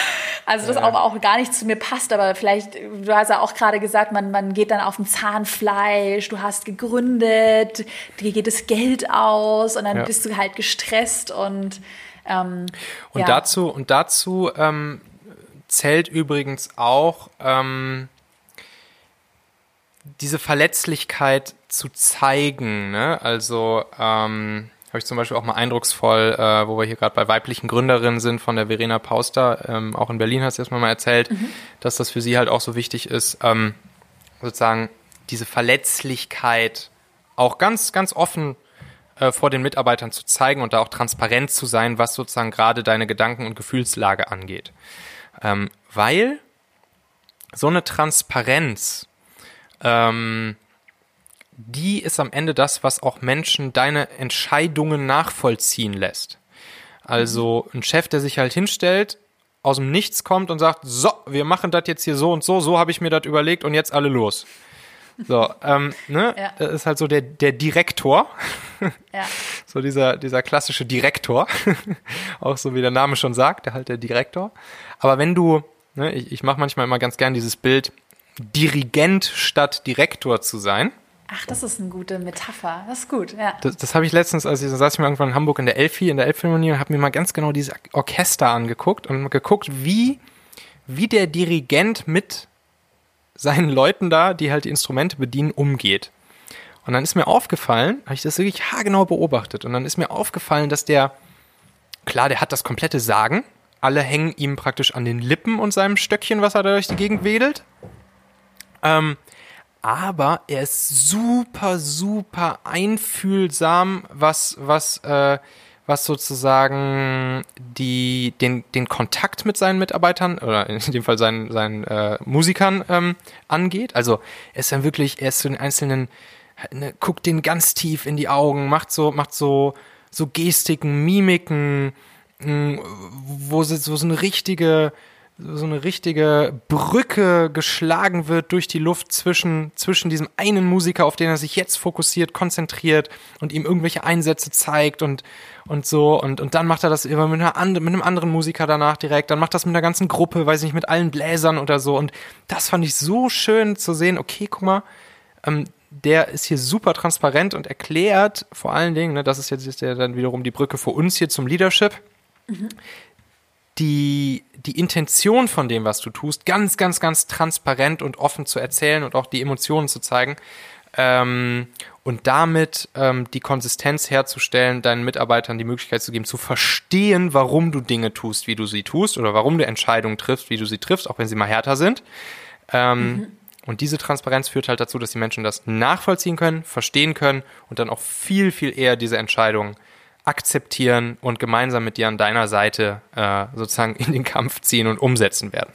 Also das ja. auch, auch gar nicht zu mir passt, aber vielleicht, du hast ja auch gerade gesagt, man, man geht dann auf ein Zahnfleisch, du hast gegründet, dir geht das Geld aus und dann ja. bist du halt gestresst und ähm, und ja. dazu und dazu ähm, zählt übrigens auch ähm, diese Verletzlichkeit zu zeigen. Ne? Also ähm, habe ich zum Beispiel auch mal eindrucksvoll, äh, wo wir hier gerade bei weiblichen Gründerinnen sind von der Verena Pauster, ähm, auch in Berlin hat sie erstmal mal erzählt, mhm. dass das für sie halt auch so wichtig ist, ähm, sozusagen diese Verletzlichkeit auch ganz, ganz offen äh, vor den Mitarbeitern zu zeigen und da auch transparent zu sein, was sozusagen gerade deine Gedanken- und Gefühlslage angeht. Ähm, weil so eine Transparenz ähm, die ist am Ende das, was auch Menschen deine Entscheidungen nachvollziehen lässt. Also ein Chef, der sich halt hinstellt, aus dem Nichts kommt und sagt, so, wir machen das jetzt hier so und so, so habe ich mir das überlegt und jetzt alle los. So, ähm, ne? Ja. Das ist halt so der, der Direktor. Ja. <laughs> So dieser, dieser klassische Direktor. <laughs> Auch so wie der Name schon sagt, der halt der Direktor. Aber wenn du, ne, ich, ich mache manchmal immer ganz gern dieses Bild, Dirigent statt Direktor zu sein. Ach, das ist eine gute Metapher. Das ist gut, ja. Das, das habe ich letztens, als ich saß ich mal irgendwann in Hamburg in der Elfi, in der Elbphilharmonie und habe mir mal ganz genau dieses Orchester angeguckt und geguckt, wie, wie der Dirigent mit seinen Leuten da, die halt die Instrumente bedienen, umgeht. Und dann ist mir aufgefallen, habe ich das wirklich haargenau beobachtet, und dann ist mir aufgefallen, dass der, klar, der hat das komplette Sagen, alle hängen ihm praktisch an den Lippen und seinem Stöckchen, was er da durch die Gegend wedelt. Ähm, aber er ist super, super einfühlsam, was, was, äh, was sozusagen die, den, den Kontakt mit seinen Mitarbeitern oder in dem Fall seinen, seinen äh, Musikern ähm, angeht. Also er ist dann wirklich, er ist zu den einzelnen, ne, guckt den ganz tief in die Augen, macht so, macht so, so Gestiken, Mimiken, mh, mm, wo, so, wo so eine richtige, so eine richtige Brücke geschlagen wird durch die Luft zwischen, zwischen diesem einen Musiker, auf den er sich jetzt fokussiert, konzentriert und ihm irgendwelche Einsätze zeigt und, und so. Und, und dann macht er das immer mit, einer and, mit einem anderen Musiker danach direkt. Dann macht das mit einer ganzen Gruppe, weiß ich nicht, mit allen Bläsern oder so. Und das fand ich so schön zu sehen. Okay, guck mal, ähm, der ist hier super transparent und erklärt vor allen Dingen, ne, das ist jetzt ist ja dann wiederum die Brücke für uns hier zum Leadership. Mhm die, die Intention von dem, was du tust, ganz, ganz, ganz transparent und offen zu erzählen und auch die Emotionen zu zeigen. Ähm, und damit ähm, die Konsistenz herzustellen, deinen Mitarbeitern die Möglichkeit zu geben, zu verstehen, warum du Dinge tust, wie du sie tust oder warum du Entscheidungen triffst, wie du sie triffst, auch wenn sie mal härter sind. Ähm, mhm. Und diese Transparenz führt halt dazu, dass die Menschen das nachvollziehen können, verstehen können und dann auch viel, viel eher diese Entscheidungen akzeptieren und gemeinsam mit dir an deiner Seite äh, sozusagen in den Kampf ziehen und umsetzen werden.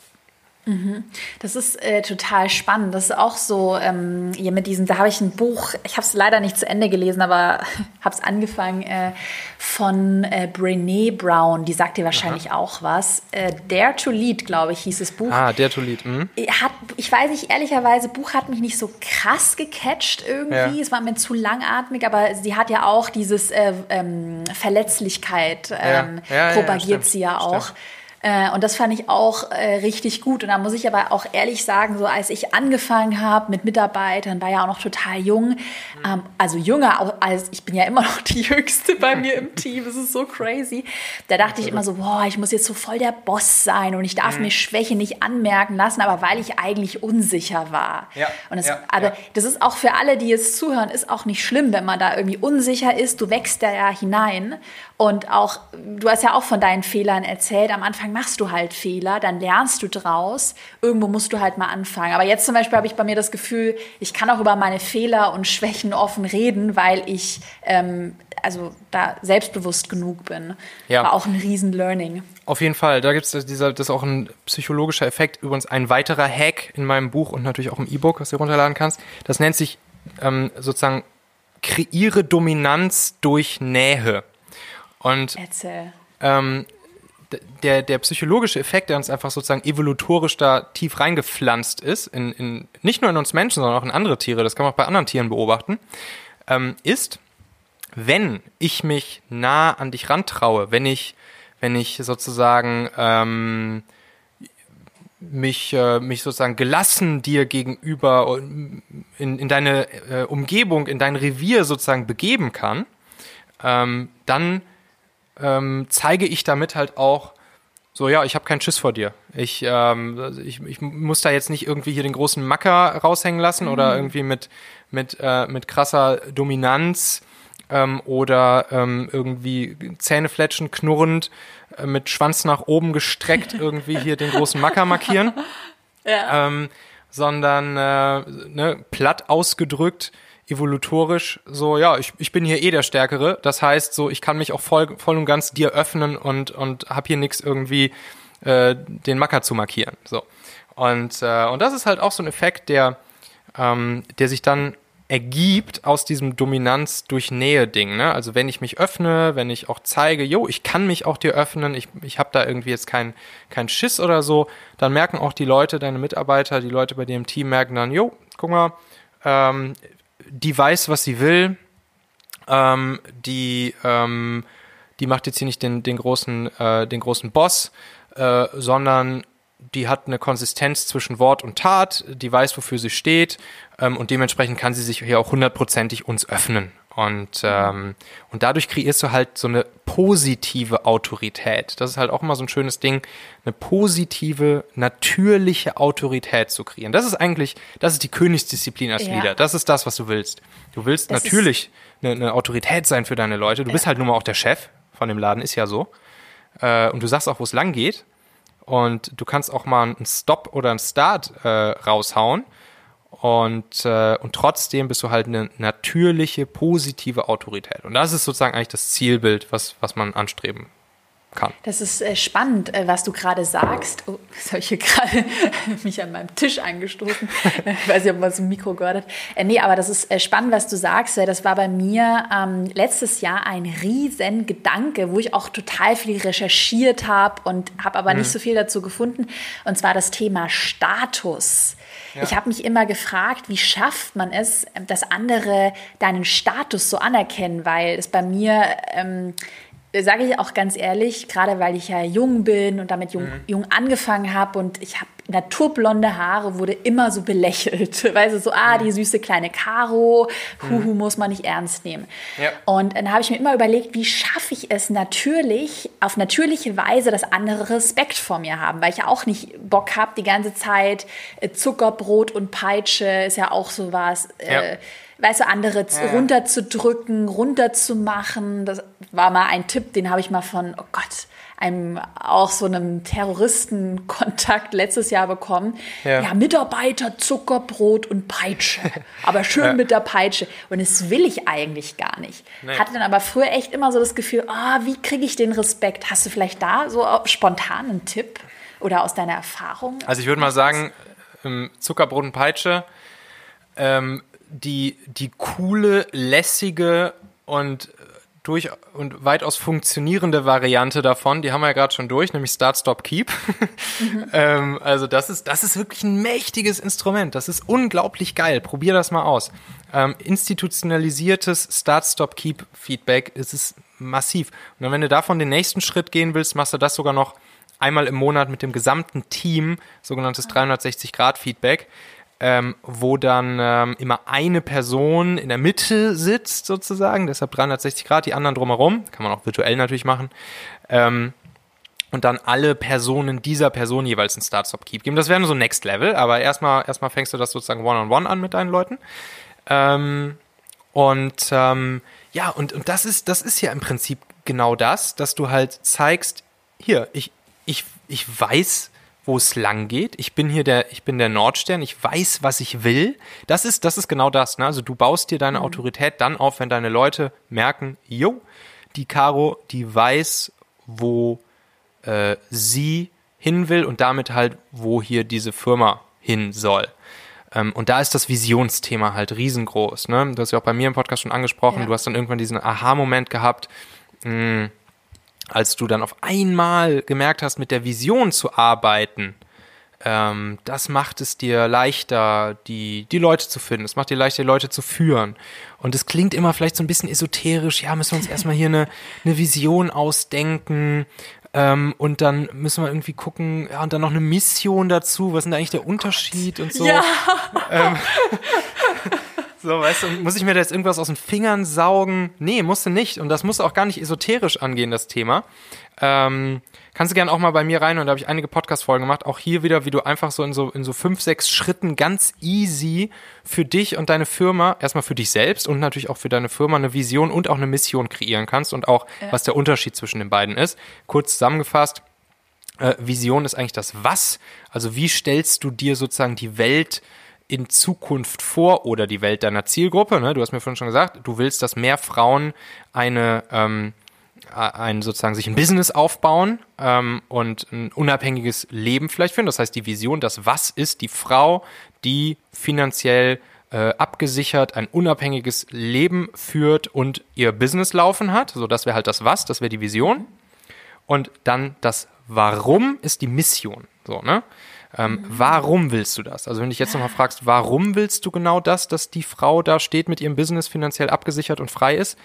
Das ist äh, total spannend. Das ist auch so, ähm, hier mit diesem, da habe ich ein Buch, ich habe es leider nicht zu Ende gelesen, aber <laughs> habe es angefangen, äh, von äh, Brene Brown, die sagt dir wahrscheinlich Aha. auch was. Äh, Dare to Lead, glaube ich, hieß das Buch. Ah, Dare to Lead. Mhm. Hat, ich weiß nicht, ehrlicherweise, Buch hat mich nicht so krass gecatcht irgendwie. Ja. Es war mir zu langatmig, aber sie hat ja auch dieses äh, ähm, Verletzlichkeit, ähm, ja. Ja, propagiert sie ja auch. Stimmt. Äh, und das fand ich auch äh, richtig gut. Und da muss ich aber auch ehrlich sagen, so als ich angefangen habe mit Mitarbeitern, war ja auch noch total jung. Ähm, also jünger, als ich bin ja immer noch die Jüngste bei mir im <laughs> Team. Das ist so crazy. Da dachte ich immer so, boah, ich muss jetzt so voll der Boss sein und ich darf mhm. mir Schwäche nicht anmerken lassen, aber weil ich eigentlich unsicher war. Ja, und das, ja, aber ja. das ist auch für alle, die jetzt zuhören, ist auch nicht schlimm, wenn man da irgendwie unsicher ist. Du wächst da ja hinein. Und auch, du hast ja auch von deinen Fehlern erzählt. Am Anfang machst du halt Fehler, dann lernst du draus. Irgendwo musst du halt mal anfangen. Aber jetzt zum Beispiel habe ich bei mir das Gefühl, ich kann auch über meine Fehler und Schwächen offen reden, weil ich ähm, also da selbstbewusst genug bin. Ja. War auch ein Riesen-Learning. Auf jeden Fall. Da gibt es dieser, das ist auch ein psychologischer Effekt. Übrigens ein weiterer Hack in meinem Buch und natürlich auch im E-Book, was du runterladen kannst. Das nennt sich ähm, sozusagen kreiere Dominanz durch Nähe. Und ähm, der, der psychologische Effekt, der uns einfach sozusagen evolutorisch da tief reingepflanzt ist, in, in, nicht nur in uns Menschen, sondern auch in andere Tiere, das kann man auch bei anderen Tieren beobachten, ähm, ist, wenn ich mich nah an dich rantraue, wenn ich, wenn ich sozusagen ähm, mich, äh, mich sozusagen gelassen dir gegenüber in, in deine äh, Umgebung, in dein Revier sozusagen begeben kann, ähm, dann ähm, zeige ich damit halt auch, so, ja, ich habe keinen Schiss vor dir. Ich, ähm, ich, ich muss da jetzt nicht irgendwie hier den großen Macker raushängen lassen mhm. oder irgendwie mit, mit, äh, mit krasser Dominanz ähm, oder ähm, irgendwie Zähnefletschen knurrend, äh, mit Schwanz nach oben gestreckt <laughs> irgendwie hier den großen Macker markieren. Ja. Ähm, sondern äh, ne, platt ausgedrückt, evolutorisch so, ja, ich, ich bin hier eh der Stärkere. Das heißt, so, ich kann mich auch voll, voll und ganz dir öffnen und, und hab hier nichts irgendwie äh, den Macker zu markieren. So. Und, äh, und das ist halt auch so ein Effekt, der, ähm, der sich dann ergibt aus diesem Dominanz durch Nähe-Ding. Ne? Also wenn ich mich öffne, wenn ich auch zeige, jo, ich kann mich auch dir öffnen, ich, ich habe da irgendwie jetzt keinen kein Schiss oder so, dann merken auch die Leute, deine Mitarbeiter, die Leute bei dir im Team merken dann, jo, guck mal, ähm, die weiß, was sie will. Ähm, die, ähm, die macht jetzt hier nicht den, den, großen, äh, den großen Boss, äh, sondern die hat eine Konsistenz zwischen Wort und Tat, die weiß, wofür sie steht ähm, und dementsprechend kann sie sich hier auch hundertprozentig uns öffnen. Und, ähm, und dadurch kreierst du halt so eine positive Autorität. Das ist halt auch immer so ein schönes Ding, eine positive, natürliche Autorität zu kreieren. Das ist eigentlich, das ist die Königsdisziplin als ja. Leader. Das ist das, was du willst. Du willst das natürlich eine, eine, Autorität sein für deine Leute. Du ja. bist halt nun mal auch der Chef von dem Laden, ist ja so. Äh, und du sagst auch, wo es lang geht. Und du kannst auch mal einen Stop oder einen Start äh, raushauen. Und, äh, und trotzdem bist du halt eine natürliche, positive Autorität. Und das ist sozusagen eigentlich das Zielbild, was, was man anstreben kann. Das ist äh, spannend, äh, was du gerade sagst. Oh, jetzt habe ich hier <laughs> gerade mich an meinem Tisch angestoßen. ich weiß nicht, ob man so ein Mikro gehört hat. Äh, nee, aber das ist äh, spannend, was du sagst. Das war bei mir ähm, letztes Jahr ein riesen Gedanke, wo ich auch total viel recherchiert habe und habe aber mhm. nicht so viel dazu gefunden. Und zwar das Thema Status. Ja. Ich habe mich immer gefragt, wie schafft man es, dass andere deinen Status so anerkennen, weil es bei mir... Ähm, sage ich auch ganz ehrlich, gerade weil ich ja jung bin und damit jung, mhm. jung angefangen habe und ich habe naturblonde Haare, wurde immer so belächelt. <laughs> Weißt du, so, ah, die süße kleine Caro, huhu, mhm. muss man nicht ernst nehmen. Ja. Und dann habe ich mir immer überlegt, wie schaffe ich es natürlich, auf natürliche Weise, dass andere Respekt vor mir haben, weil ich ja auch nicht Bock habe, die ganze Zeit äh, Zuckerbrot und Peitsche ist ja auch sowas. Ja. Äh, weißt du, andere ja. runterzudrücken, runterzumachen. Das war mal ein Tipp, den habe ich mal von, oh Gott, einem auch so einem Terroristenkontakt letztes Jahr bekommen. Ja. ja, Mitarbeiter, Zuckerbrot und Peitsche. <laughs> Aber schön ja. mit der Peitsche. Und das will ich eigentlich gar nicht. Nee. Hatte dann aber früher echt immer so das Gefühl, oh, wie kriege ich den Respekt? Hast du vielleicht da so spontan einen Tipp oder aus deiner Erfahrung? Also ich würde mal sagen, ähm, Zuckerbrot und Peitsche ähm, die, die coole, lässige und durch und weitaus funktionierende Variante davon, die haben wir ja gerade schon durch, nämlich Start, Stop, Keep. Mhm. <laughs> ähm, also das ist, das ist wirklich ein mächtiges Instrument. Das ist unglaublich geil. Probier das mal aus. Ähm, institutionalisiertes Start, Stop, Keep Feedback ist es massiv. Und dann, wenn du davon den nächsten Schritt gehen willst, machst du das sogar noch einmal im Monat mit dem gesamten Team, sogenanntes 360-Grad-Feedback ähm, wo dann ähm, immer eine Person in der Mitte sitzt, sozusagen, deshalb 360 Grad, die anderen drumherum, kann man auch virtuell natürlich machen. Ähm, und dann alle Personen dieser Person jeweils einen Start-Stop-Keep geben. Das wäre so Next Level, aber erstmal, erstmal fängst du das sozusagen One-on-One -on -one an mit deinen Leuten. Ähm, und ähm, ja, und, und das ist, das ist ja im Prinzip genau das, dass du halt zeigst, hier, ich, ich, ich weiß, wo es lang geht. Ich bin hier der, ich bin der Nordstern, ich weiß, was ich will. Das ist, das ist genau das. Ne? Also du baust dir deine mhm. Autorität dann auf, wenn deine Leute merken, jo, die Caro, die weiß, wo äh, sie hin will und damit halt, wo hier diese Firma hin soll. Ähm, und da ist das Visionsthema halt riesengroß. Ne? Du hast ja auch bei mir im Podcast schon angesprochen, ja. du hast dann irgendwann diesen Aha-Moment gehabt. Mh, hm, als du dann auf einmal gemerkt hast, mit der Vision zu arbeiten, ähm, das macht es dir leichter, die, die Leute zu finden. Es macht dir leichter, die Leute zu führen. Und es klingt immer vielleicht so ein bisschen esoterisch. Ja, müssen wir uns erstmal hier eine, eine Vision ausdenken. Ähm, und dann müssen wir irgendwie gucken, ja, und dann noch eine Mission dazu. Was ist denn da eigentlich der Unterschied und so? Ja. Ähm, <laughs> so, weißt du, muss ich mir da jetzt irgendwas aus den Fingern saugen? Nee, musst du nicht. Und das muss auch gar nicht esoterisch angehen, das Thema. Ähm, kannst du gerne auch mal bei mir rein und da habe ich einige Podcast-Folgen gemacht. Auch hier wieder, wie du einfach so in so in so fünf, sechs Schritten ganz easy für dich und deine Firma, erstmal für dich selbst und natürlich auch für deine Firma eine Vision und auch eine Mission kreieren kannst und auch, ja. was der Unterschied zwischen den beiden ist. Kurz zusammengefasst, äh, Vision ist eigentlich das Was. Also wie stellst du dir sozusagen die Welt in Zukunft vor oder die Welt deiner Zielgruppe? Ne? Du hast mir vorhin schon gesagt, du willst, dass mehr Frauen eine ähm, ein sozusagen sich ein Business aufbauen ähm, und ein unabhängiges Leben vielleicht führen. Das heißt, die Vision, das Was ist die Frau, die finanziell äh, abgesichert ein unabhängiges Leben führt und ihr Business laufen hat. So, das wäre halt das Was, das wäre die Vision. Und dann das Warum ist die Mission. So, ne? Ähm, warum willst du das? Also wenn du dich jetzt nochmal fragst, warum willst du genau das, dass die Frau da steht mit ihrem Business finanziell abgesichert und frei ist?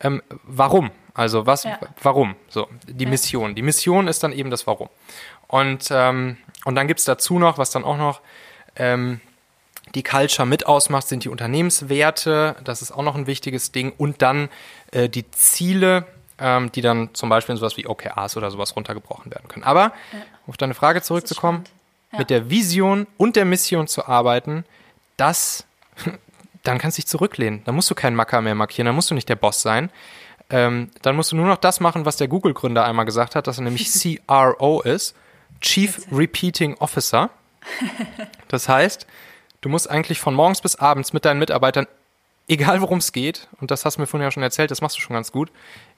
Ähm, warum? Also was, ja. warum? So, die ja. Mission. Die Mission ist dann eben das Warum. Und, ähm, und dann gibt's dazu noch, was dann auch noch ähm, die Culture mit ausmacht, sind die Unternehmenswerte. Das ist auch noch ein wichtiges Ding. Und dann äh, die Ziele, ähm, die dann zum Beispiel in sowas wie OKRs oder sowas runtergebrochen werden können. Aber ja. auf deine Frage zurückzukommen, ja. mit der Vision und der Mission zu arbeiten, das, <laughs> dann kannst du dich zurücklehnen. Dann musst du keinen Macker mehr markieren, dann musst du nicht der Boss sein. Ähm, dann musst du nur noch das machen, was der Google-Gründer einmal gesagt hat, dass er nämlich <laughs> CRO ist, Chief Repeating Officer. <laughs> Das heißt, du musst eigentlich von morgens bis abends mit deinen Mitarbeitern, egal worum es geht, und das hast du mir vorhin ja schon erzählt, das machst du schon ganz gut,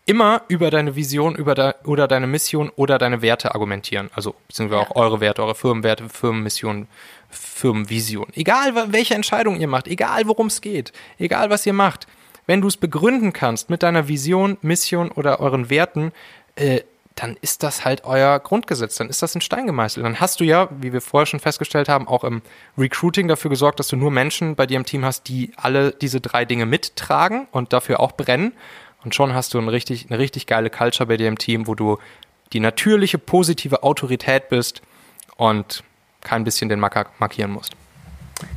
immer über deine Vision über de, oder deine Mission oder deine Werte argumentieren. Also beziehungsweise auch eure Werte, eure Firmenwerte, Firmenmission, Firmenvision. Egal welche Entscheidung ihr macht, egal worum es geht, egal was ihr macht, wenn du es begründen kannst mit deiner Vision, Mission oder euren Werten, äh, dann ist das halt euer Grundgesetz, dann ist das in Stein gemeißelt. Dann hast du ja, wie wir vorher schon festgestellt haben, auch im Recruiting dafür gesorgt, dass du nur Menschen bei dir im Team hast, die alle diese drei Dinge mittragen und dafür auch brennen. Und schon hast du ein richtig, eine richtig geile Culture bei dir im Team, wo du die natürliche positive Autorität bist und kein bisschen den Marker markieren musst.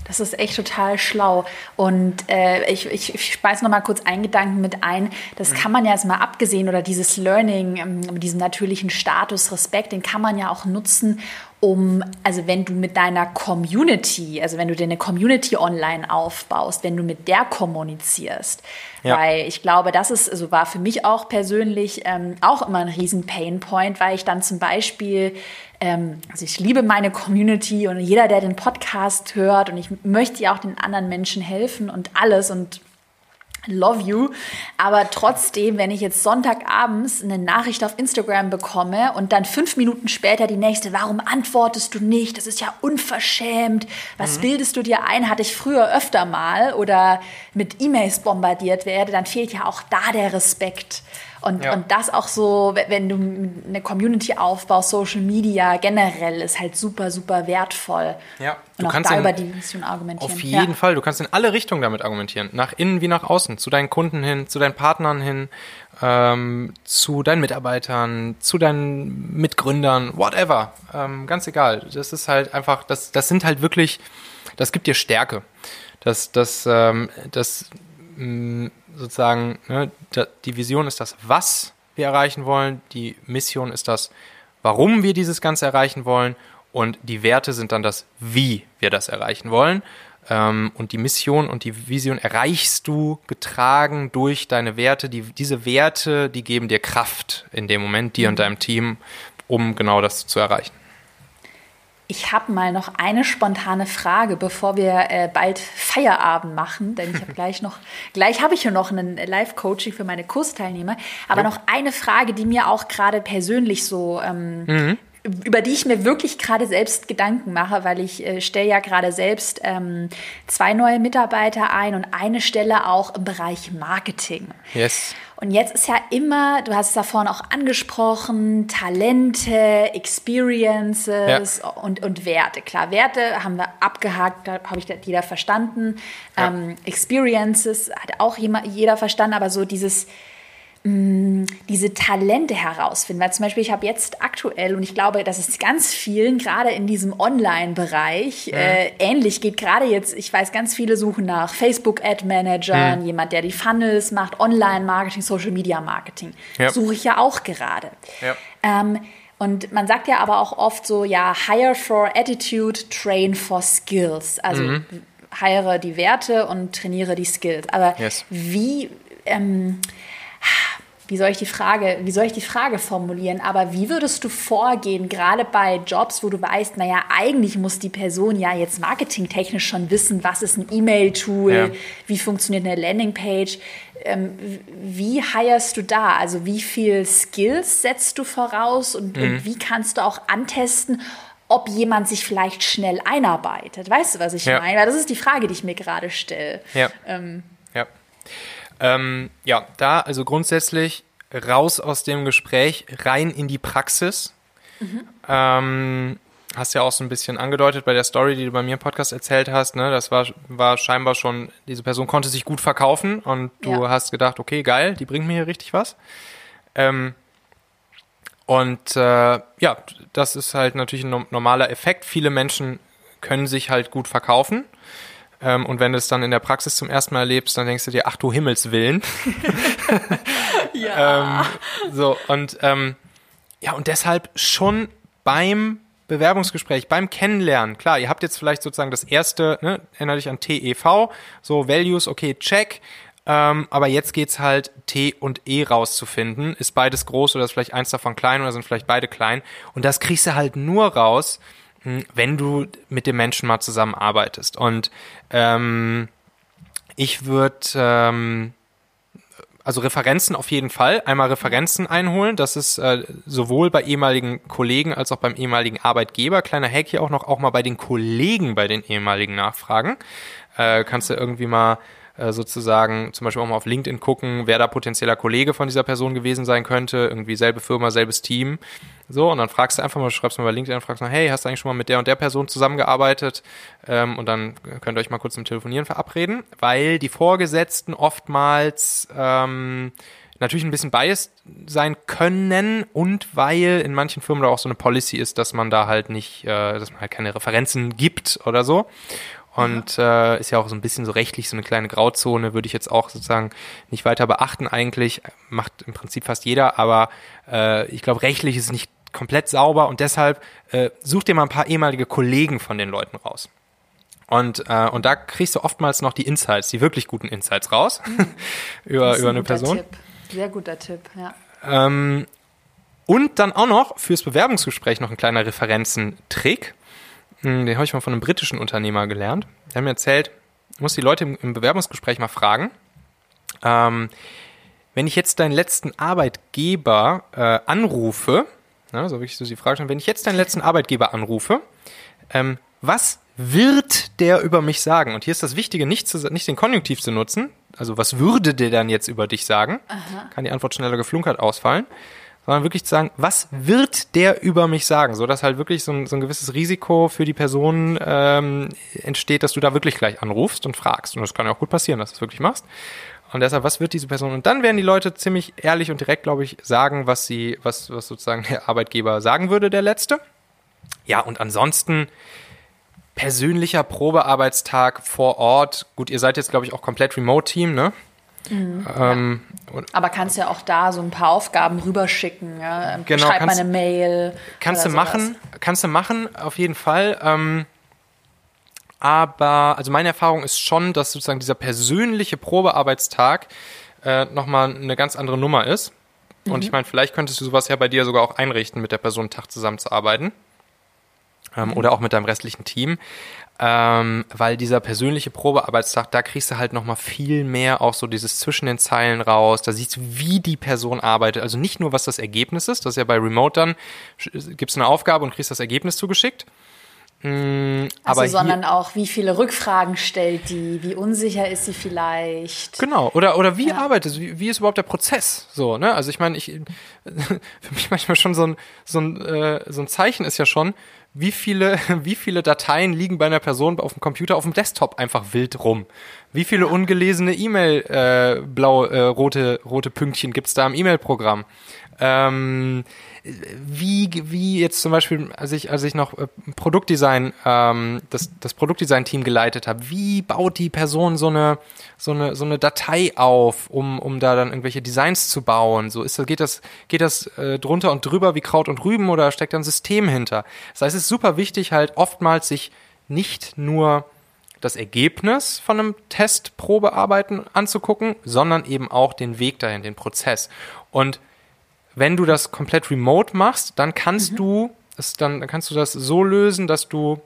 Das ist echt total schlau. Und äh, ich, ich, ich speise noch mal kurz einen Gedanken mit ein. Das mhm. kann man ja jetzt mal abgesehen oder dieses Learning, ähm, diesen natürlichen Status, Respekt, den kann man ja auch nutzen, um, also wenn du mit deiner Community, also wenn du dir eine Community online aufbaust, wenn du mit der kommunizierst, ja. weil ich glaube, das ist, also war für mich auch persönlich ähm, auch immer ein riesen Painpoint, weil ich dann zum Beispiel ähm, also ich liebe meine Community und jeder, der den Podcast hört und ich möchte ja auch den anderen Menschen helfen und alles und Love you. Aber trotzdem, wenn ich jetzt Sonntagabends eine Nachricht auf Instagram bekomme und dann fünf Minuten später die nächste, warum antwortest du nicht? Das ist ja unverschämt. Was mhm. bildest du dir ein? Hatte ich früher öfter mal oder mit E-Mails bombardiert werde, dann fehlt ja auch da der Respekt. Und, ja. und das auch so, wenn du eine Community aufbaust, Social Media generell ist halt super, super wertvoll. Ja, du und kannst da in, über die Mission argumentieren. Auf jeden ja. Fall, du kannst in alle Richtungen damit argumentieren. Nach innen wie nach außen, zu deinen Kunden hin, zu deinen Partnern hin, ähm, zu deinen Mitarbeitern, zu deinen Mitgründern, whatever. Ähm, ganz egal. Das ist halt einfach, das, das sind halt wirklich, das gibt dir Stärke. Das, das, ähm, das mh, sozusagen, ne, die Vision ist das, was wir erreichen wollen, die Mission ist das, warum wir dieses Ganze erreichen wollen und die Werte sind dann das, wie wir das erreichen wollen. Ähm, und die Mission und die Vision erreichst du getragen durch deine Werte. Die, diese Werte, die geben dir Kraft in dem Moment, dir und deinem Team, um genau das zu erreichen. Ich habe mal noch eine spontane Frage, bevor wir äh, bald Feierabend machen, denn ich habe <laughs> gleich noch, gleich habe ich ja noch ein Live-Coaching für meine Kursteilnehmer. Aber ja. noch eine Frage, die mir auch gerade persönlich so ähm, mhm über die ich mir wirklich gerade selbst Gedanken mache, weil ich äh, stelle ja gerade selbst ähm, zwei neue Mitarbeiter ein und eine Stelle auch im Bereich Marketing. Yes. Und jetzt ist ja immer, du hast es da vorhin auch angesprochen, Talente, Experiences ja. und, und Werte. Klar, Werte haben wir abgehakt, da habe ich jeder verstanden. Ja. Ähm, Experiences hat auch jeder verstanden, aber so dieses diese Talente herausfinden. Weil zum Beispiel, ich habe jetzt aktuell, und ich glaube, dass es ganz vielen, gerade in diesem Online-Bereich, ja. äh, ähnlich geht. Gerade jetzt, ich weiß, ganz viele suchen nach Facebook-Ad-Managern, ja. jemand, der die Funnels macht, Online-Marketing, Social-Media-Marketing. Ja. Suche ich ja auch gerade. Ähm, und man sagt ja aber auch oft so, ja, hire for attitude, train for skills. Also mhm. heiere die Werte und trainiere die Skills. Aber yes. wie, ähm, wie soll ich die Frage, wie soll ich die Frage formulieren? Aber wie würdest du vorgehen, gerade bei Jobs, wo du weißt, naja, eigentlich muss die Person ja jetzt marketingtechnisch schon wissen, was ist ein E-Mail-Tool, ja. wie funktioniert eine Landingpage? Ähm, wie hirest du da? Also wie viel Skills setzt du voraus und, mhm. und wie kannst du auch antesten, ob jemand sich vielleicht schnell einarbeitet? Weißt du, was ich ja. meine? Weil das ist die Frage, die ich mir gerade stelle. Ja. Ähm, ja. Ähm, ja, da also grundsätzlich raus aus dem Gespräch, rein in die Praxis. Mhm. Ähm, hast ja auch so ein bisschen angedeutet bei der Story, die du bei mir im Podcast erzählt hast. Ne? Das war, war scheinbar schon, diese Person konnte sich gut verkaufen und du ja. hast gedacht, okay, geil, die bringt mir hier richtig was. Ähm, und äh, ja, das ist halt natürlich ein normaler Effekt. Viele Menschen können sich halt gut verkaufen. Ähm, und wenn du es dann in der Praxis zum ersten Mal erlebst, dann denkst du dir, ach du Himmelswillen. <laughs> ja. ähm, so, und ähm, ja, und deshalb schon beim Bewerbungsgespräch, beim Kennenlernen, klar, ihr habt jetzt vielleicht sozusagen das erste, ne, erinnere dich an TEV, so Values, okay, check. Ähm, aber jetzt geht's halt T und E rauszufinden. Ist beides groß oder ist vielleicht eins davon klein oder sind vielleicht beide klein? Und das kriegst du halt nur raus, wenn du mit dem Menschen mal zusammenarbeitest. Und ähm, ich würde ähm, also Referenzen auf jeden Fall, einmal Referenzen einholen. Das ist äh, sowohl bei ehemaligen Kollegen als auch beim ehemaligen Arbeitgeber. Kleiner Hack hier auch noch, auch mal bei den Kollegen bei den ehemaligen nachfragen. Äh, kannst du irgendwie mal äh, sozusagen zum Beispiel auch mal auf LinkedIn gucken, wer da potenzieller Kollege von dieser Person gewesen sein könnte, irgendwie selbe Firma, selbes Team. So, und dann fragst du einfach mal, schreibst mal bei LinkedIn und fragst mal, hey, hast du eigentlich schon mal mit der und der Person zusammengearbeitet? Ähm, und dann könnt ihr euch mal kurz zum Telefonieren verabreden, weil die Vorgesetzten oftmals ähm, natürlich ein bisschen biased sein können und weil in manchen Firmen da auch so eine Policy ist, dass man da halt nicht, äh, dass man halt keine Referenzen gibt oder so. Und äh, ist ja auch so ein bisschen so rechtlich so eine kleine Grauzone, würde ich jetzt auch sozusagen nicht weiter beachten eigentlich. Macht im Prinzip fast jeder, aber äh, ich glaube, rechtlich ist es nicht komplett sauber und deshalb äh, such dir mal ein paar ehemalige Kollegen von den Leuten raus. Und, äh, und da kriegst du oftmals noch die Insights, die wirklich guten Insights raus <laughs> über, über ein eine Person. Tipp. Sehr guter Tipp, ja. Ähm, und dann auch noch fürs Bewerbungsgespräch noch ein kleiner Referenzentrick. Hm, den habe ich mal von einem britischen Unternehmer gelernt. Der hat mir erzählt, ich muss die Leute im, Bewerbungsgespräch mal fragen, ähm, wenn ich jetzt deinen letzten Arbeitgeber äh, anrufe, na, so wirklich so die Frage stellen, wenn ich jetzt deinen letzten Arbeitgeber anrufe, ähm, was wird der über mich sagen? Und hier ist das Wichtige, nicht, zu, nicht den Konjunktiv zu nutzen. Also was würde der dann jetzt über dich sagen? Aha. Kann die Antwort schneller geflunkert ausfallen. Sondern wirklich zu sagen, was wird der über mich sagen? So dass halt wirklich so ein, so ein gewisses Risiko für die Person ähm, entsteht, dass du da wirklich gleich anrufst und fragst. Und das kann ja auch gut passieren, dass du es wirklich machst. Und deshalb, was wird diese Person? Und dann werden die Leute ziemlich ehrlich und direkt, glaube ich, sagen, was sie, was, was sozusagen der Arbeitgeber sagen würde, der letzte. Ja, und ansonsten persönlicher Probearbeitstag vor Ort. Gut, ihr seid jetzt, glaube ich, auch komplett Remote-Team, ne? Mhm, ähm, ja. Aber kannst ja auch da so ein paar Aufgaben rüberschicken. Ja? Genau, Schreib mal eine Mail. Kannst du machen, kannst du machen, auf jeden Fall. Ähm, aber, also meine Erfahrung ist schon, dass sozusagen dieser persönliche Probearbeitstag äh, nochmal eine ganz andere Nummer ist. Mhm. Und ich meine, vielleicht könntest du sowas ja bei dir sogar auch einrichten, mit der Person einen Tag zusammenzuarbeiten. Ähm, mhm. Oder auch mit deinem restlichen Team. Ähm, weil dieser persönliche Probearbeitstag, da kriegst du halt nochmal viel mehr auch so dieses zwischen den Zeilen raus. Da siehst du, wie die Person arbeitet. Also nicht nur, was das Ergebnis ist. Das ist ja bei Remote dann, gibst eine Aufgabe und kriegst das Ergebnis zugeschickt. Mm, also, sondern auch, wie viele Rückfragen stellt die, wie unsicher ist sie vielleicht. Genau, oder, oder wie ja. arbeitet wie, wie ist überhaupt der Prozess? So, ne? Also ich meine, ich <laughs> für mich manchmal schon so ein, so ein, äh, so ein Zeichen ist ja schon, wie viele, <laughs> wie viele Dateien liegen bei einer Person auf dem Computer, auf dem Desktop einfach wild rum? Wie viele ungelesene E-Mail, äh, blau, äh, rote, rote Pünktchen gibt's da im E-Mail-Programm? Ähm, wie, wie jetzt zum Beispiel, als ich, als ich noch äh, Produktdesign, ähm, das, das Produktdesign-Team geleitet habe, wie baut die Person so eine, so eine, so eine Datei auf, um, um da dann irgendwelche Designs zu bauen? So ist geht das, geht das äh, drunter und drüber wie Kraut und Rüben oder steckt da ein System hinter? Das heißt, es ist super wichtig, halt oftmals sich nicht nur das Ergebnis von einem Testprobearbeiten anzugucken, sondern eben auch den Weg dahin, den Prozess. Und wenn du das komplett remote machst, dann kannst mhm. du es dann, dann kannst du das so lösen, dass du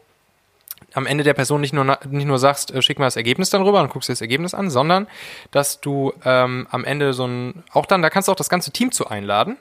am Ende der Person nicht nur, nicht nur sagst, äh, schick mal das Ergebnis dann rüber und guckst dir das Ergebnis an, sondern dass du ähm, am Ende so ein, auch dann, da kannst du auch das ganze Team zu einladen.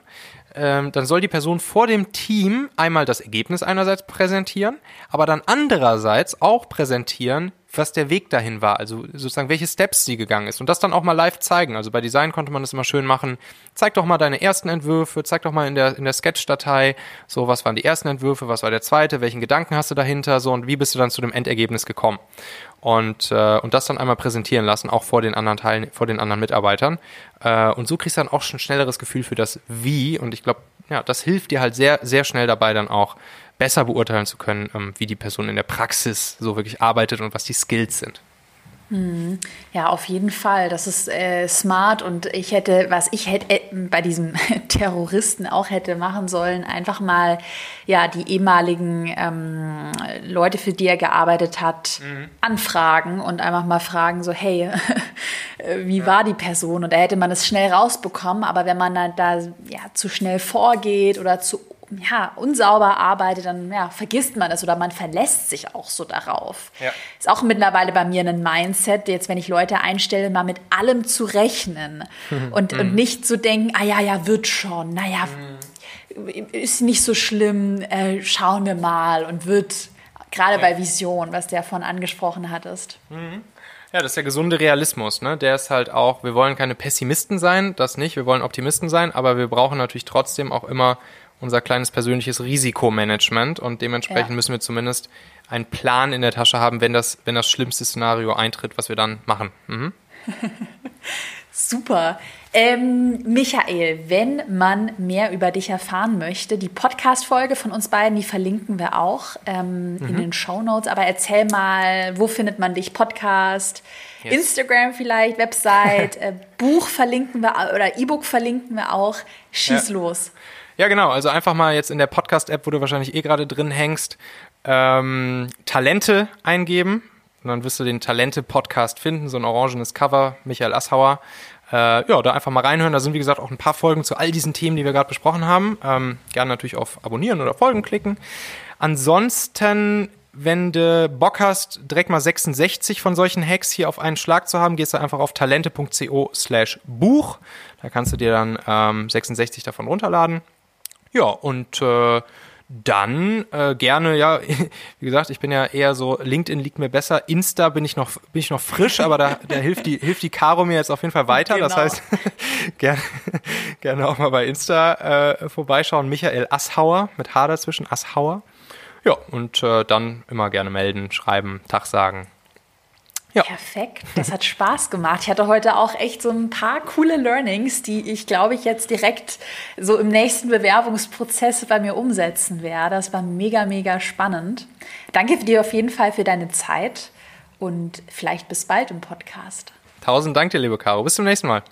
Ähm, dann soll die Person vor dem Team einmal das Ergebnis einerseits präsentieren, aber dann andererseits auch präsentieren, was der Weg dahin war, also sozusagen welche Steps sie gegangen ist und das dann auch mal live zeigen. Also bei Design konnte man das immer schön machen. Zeig doch mal deine ersten Entwürfe, zeig doch mal in der in der Sketch-Datei, so was waren die ersten Entwürfe, was war der zweite, welchen Gedanken hast du dahinter, so und wie bist du dann zu dem Endergebnis gekommen und äh, und das dann einmal präsentieren lassen, auch vor den anderen Teilen, vor den anderen Mitarbeitern äh, und so kriegst du dann auch schon schnelleres Gefühl für das Wie und ich glaube, ja, das hilft dir halt sehr sehr schnell dabei dann auch besser beurteilen zu können, ähm, wie die Person in der Praxis so wirklich arbeitet und was die Skills sind. Hm. Ja, auf jeden Fall. Das ist äh, smart und ich hätte, was ich hätte äh, bei diesem <laughs> Terroristen auch hätte machen sollen, einfach mal ja die ehemaligen ähm, Leute, für die er gearbeitet hat, mhm. anfragen und einfach mal fragen so, hey, <laughs> wie ja. war die Person? Und da hätte man es schnell rausbekommen. Aber wenn man dann da ja zu schnell vorgeht oder zu ja, unsauber arbeitet, dann ja, vergisst man es oder man verlässt sich auch so darauf. Ja. Ist auch mittlerweile bei mir ein Mindset, jetzt wenn ich Leute einstelle, mal mit allem zu rechnen <laughs> und, und mhm. nicht zu denken, ah ja, ja, wird schon, naja, mhm. ist nicht so schlimm, äh, schauen wir mal und wird, gerade bei Vision, was der von angesprochen hattest. Mhm. Ja, das ist der gesunde Realismus, ne? Der ist halt auch, wir wollen keine Pessimisten sein, das nicht, wir wollen Optimisten sein, aber wir brauchen natürlich trotzdem auch immer unser kleines persönliches Risikomanagement und dementsprechend ja. müssen wir zumindest einen Plan in der Tasche haben, wenn das, wenn das schlimmste Szenario eintritt, was wir dann machen. Mhm. <laughs> Super. Ähm, Michael, wenn man mehr über dich erfahren möchte, die Podcast-Folge von uns beiden, die verlinken wir auch ähm, mhm. in den Show Notes. Aber erzähl mal, wo findet man dich? Podcast, yes. Instagram vielleicht, Website, <laughs> äh, Buch verlinken wir oder E-Book verlinken wir auch. Schieß ja. los. Ja, genau. Also einfach mal jetzt in der Podcast-App, wo du wahrscheinlich eh gerade drin hängst, ähm, Talente eingeben. Und dann wirst du den Talente-Podcast finden, so ein orangenes Cover, Michael Assauer. Äh, ja, da einfach mal reinhören. Da sind, wie gesagt, auch ein paar Folgen zu all diesen Themen, die wir gerade besprochen haben. Ähm, gerne natürlich auf Abonnieren oder Folgen klicken. Ansonsten, wenn du Bock hast, direkt mal 66 von solchen Hacks hier auf einen Schlag zu haben, gehst du einfach auf talente.co slash Buch. Da kannst du dir dann ähm, 66 davon runterladen. Ja, und äh, dann äh, gerne, ja, <laughs> wie gesagt, ich bin ja eher so, LinkedIn liegt mir besser, Insta bin ich noch, bin ich noch frisch, aber da, da hilft die, hilft die Caro mir jetzt auf jeden Fall weiter. Genau. Das heißt, <laughs> gerne, gerne auch mal bei Insta äh, vorbeischauen. Michael Asshauer mit H dazwischen, Asshauer. Ja, und äh, dann immer gerne melden, schreiben, Tag sagen. Ja. Perfekt, das hat Spaß gemacht. Ich hatte heute auch echt so ein paar coole Learnings, die ich, glaube ich, jetzt direkt so im nächsten Bewerbungsprozess bei mir umsetzen werde. Das war mega, mega spannend. Danke dir auf jeden Fall für deine Zeit und vielleicht bis bald im Podcast. Tausend Dank dir, liebe Caro. Bis zum nächsten Mal.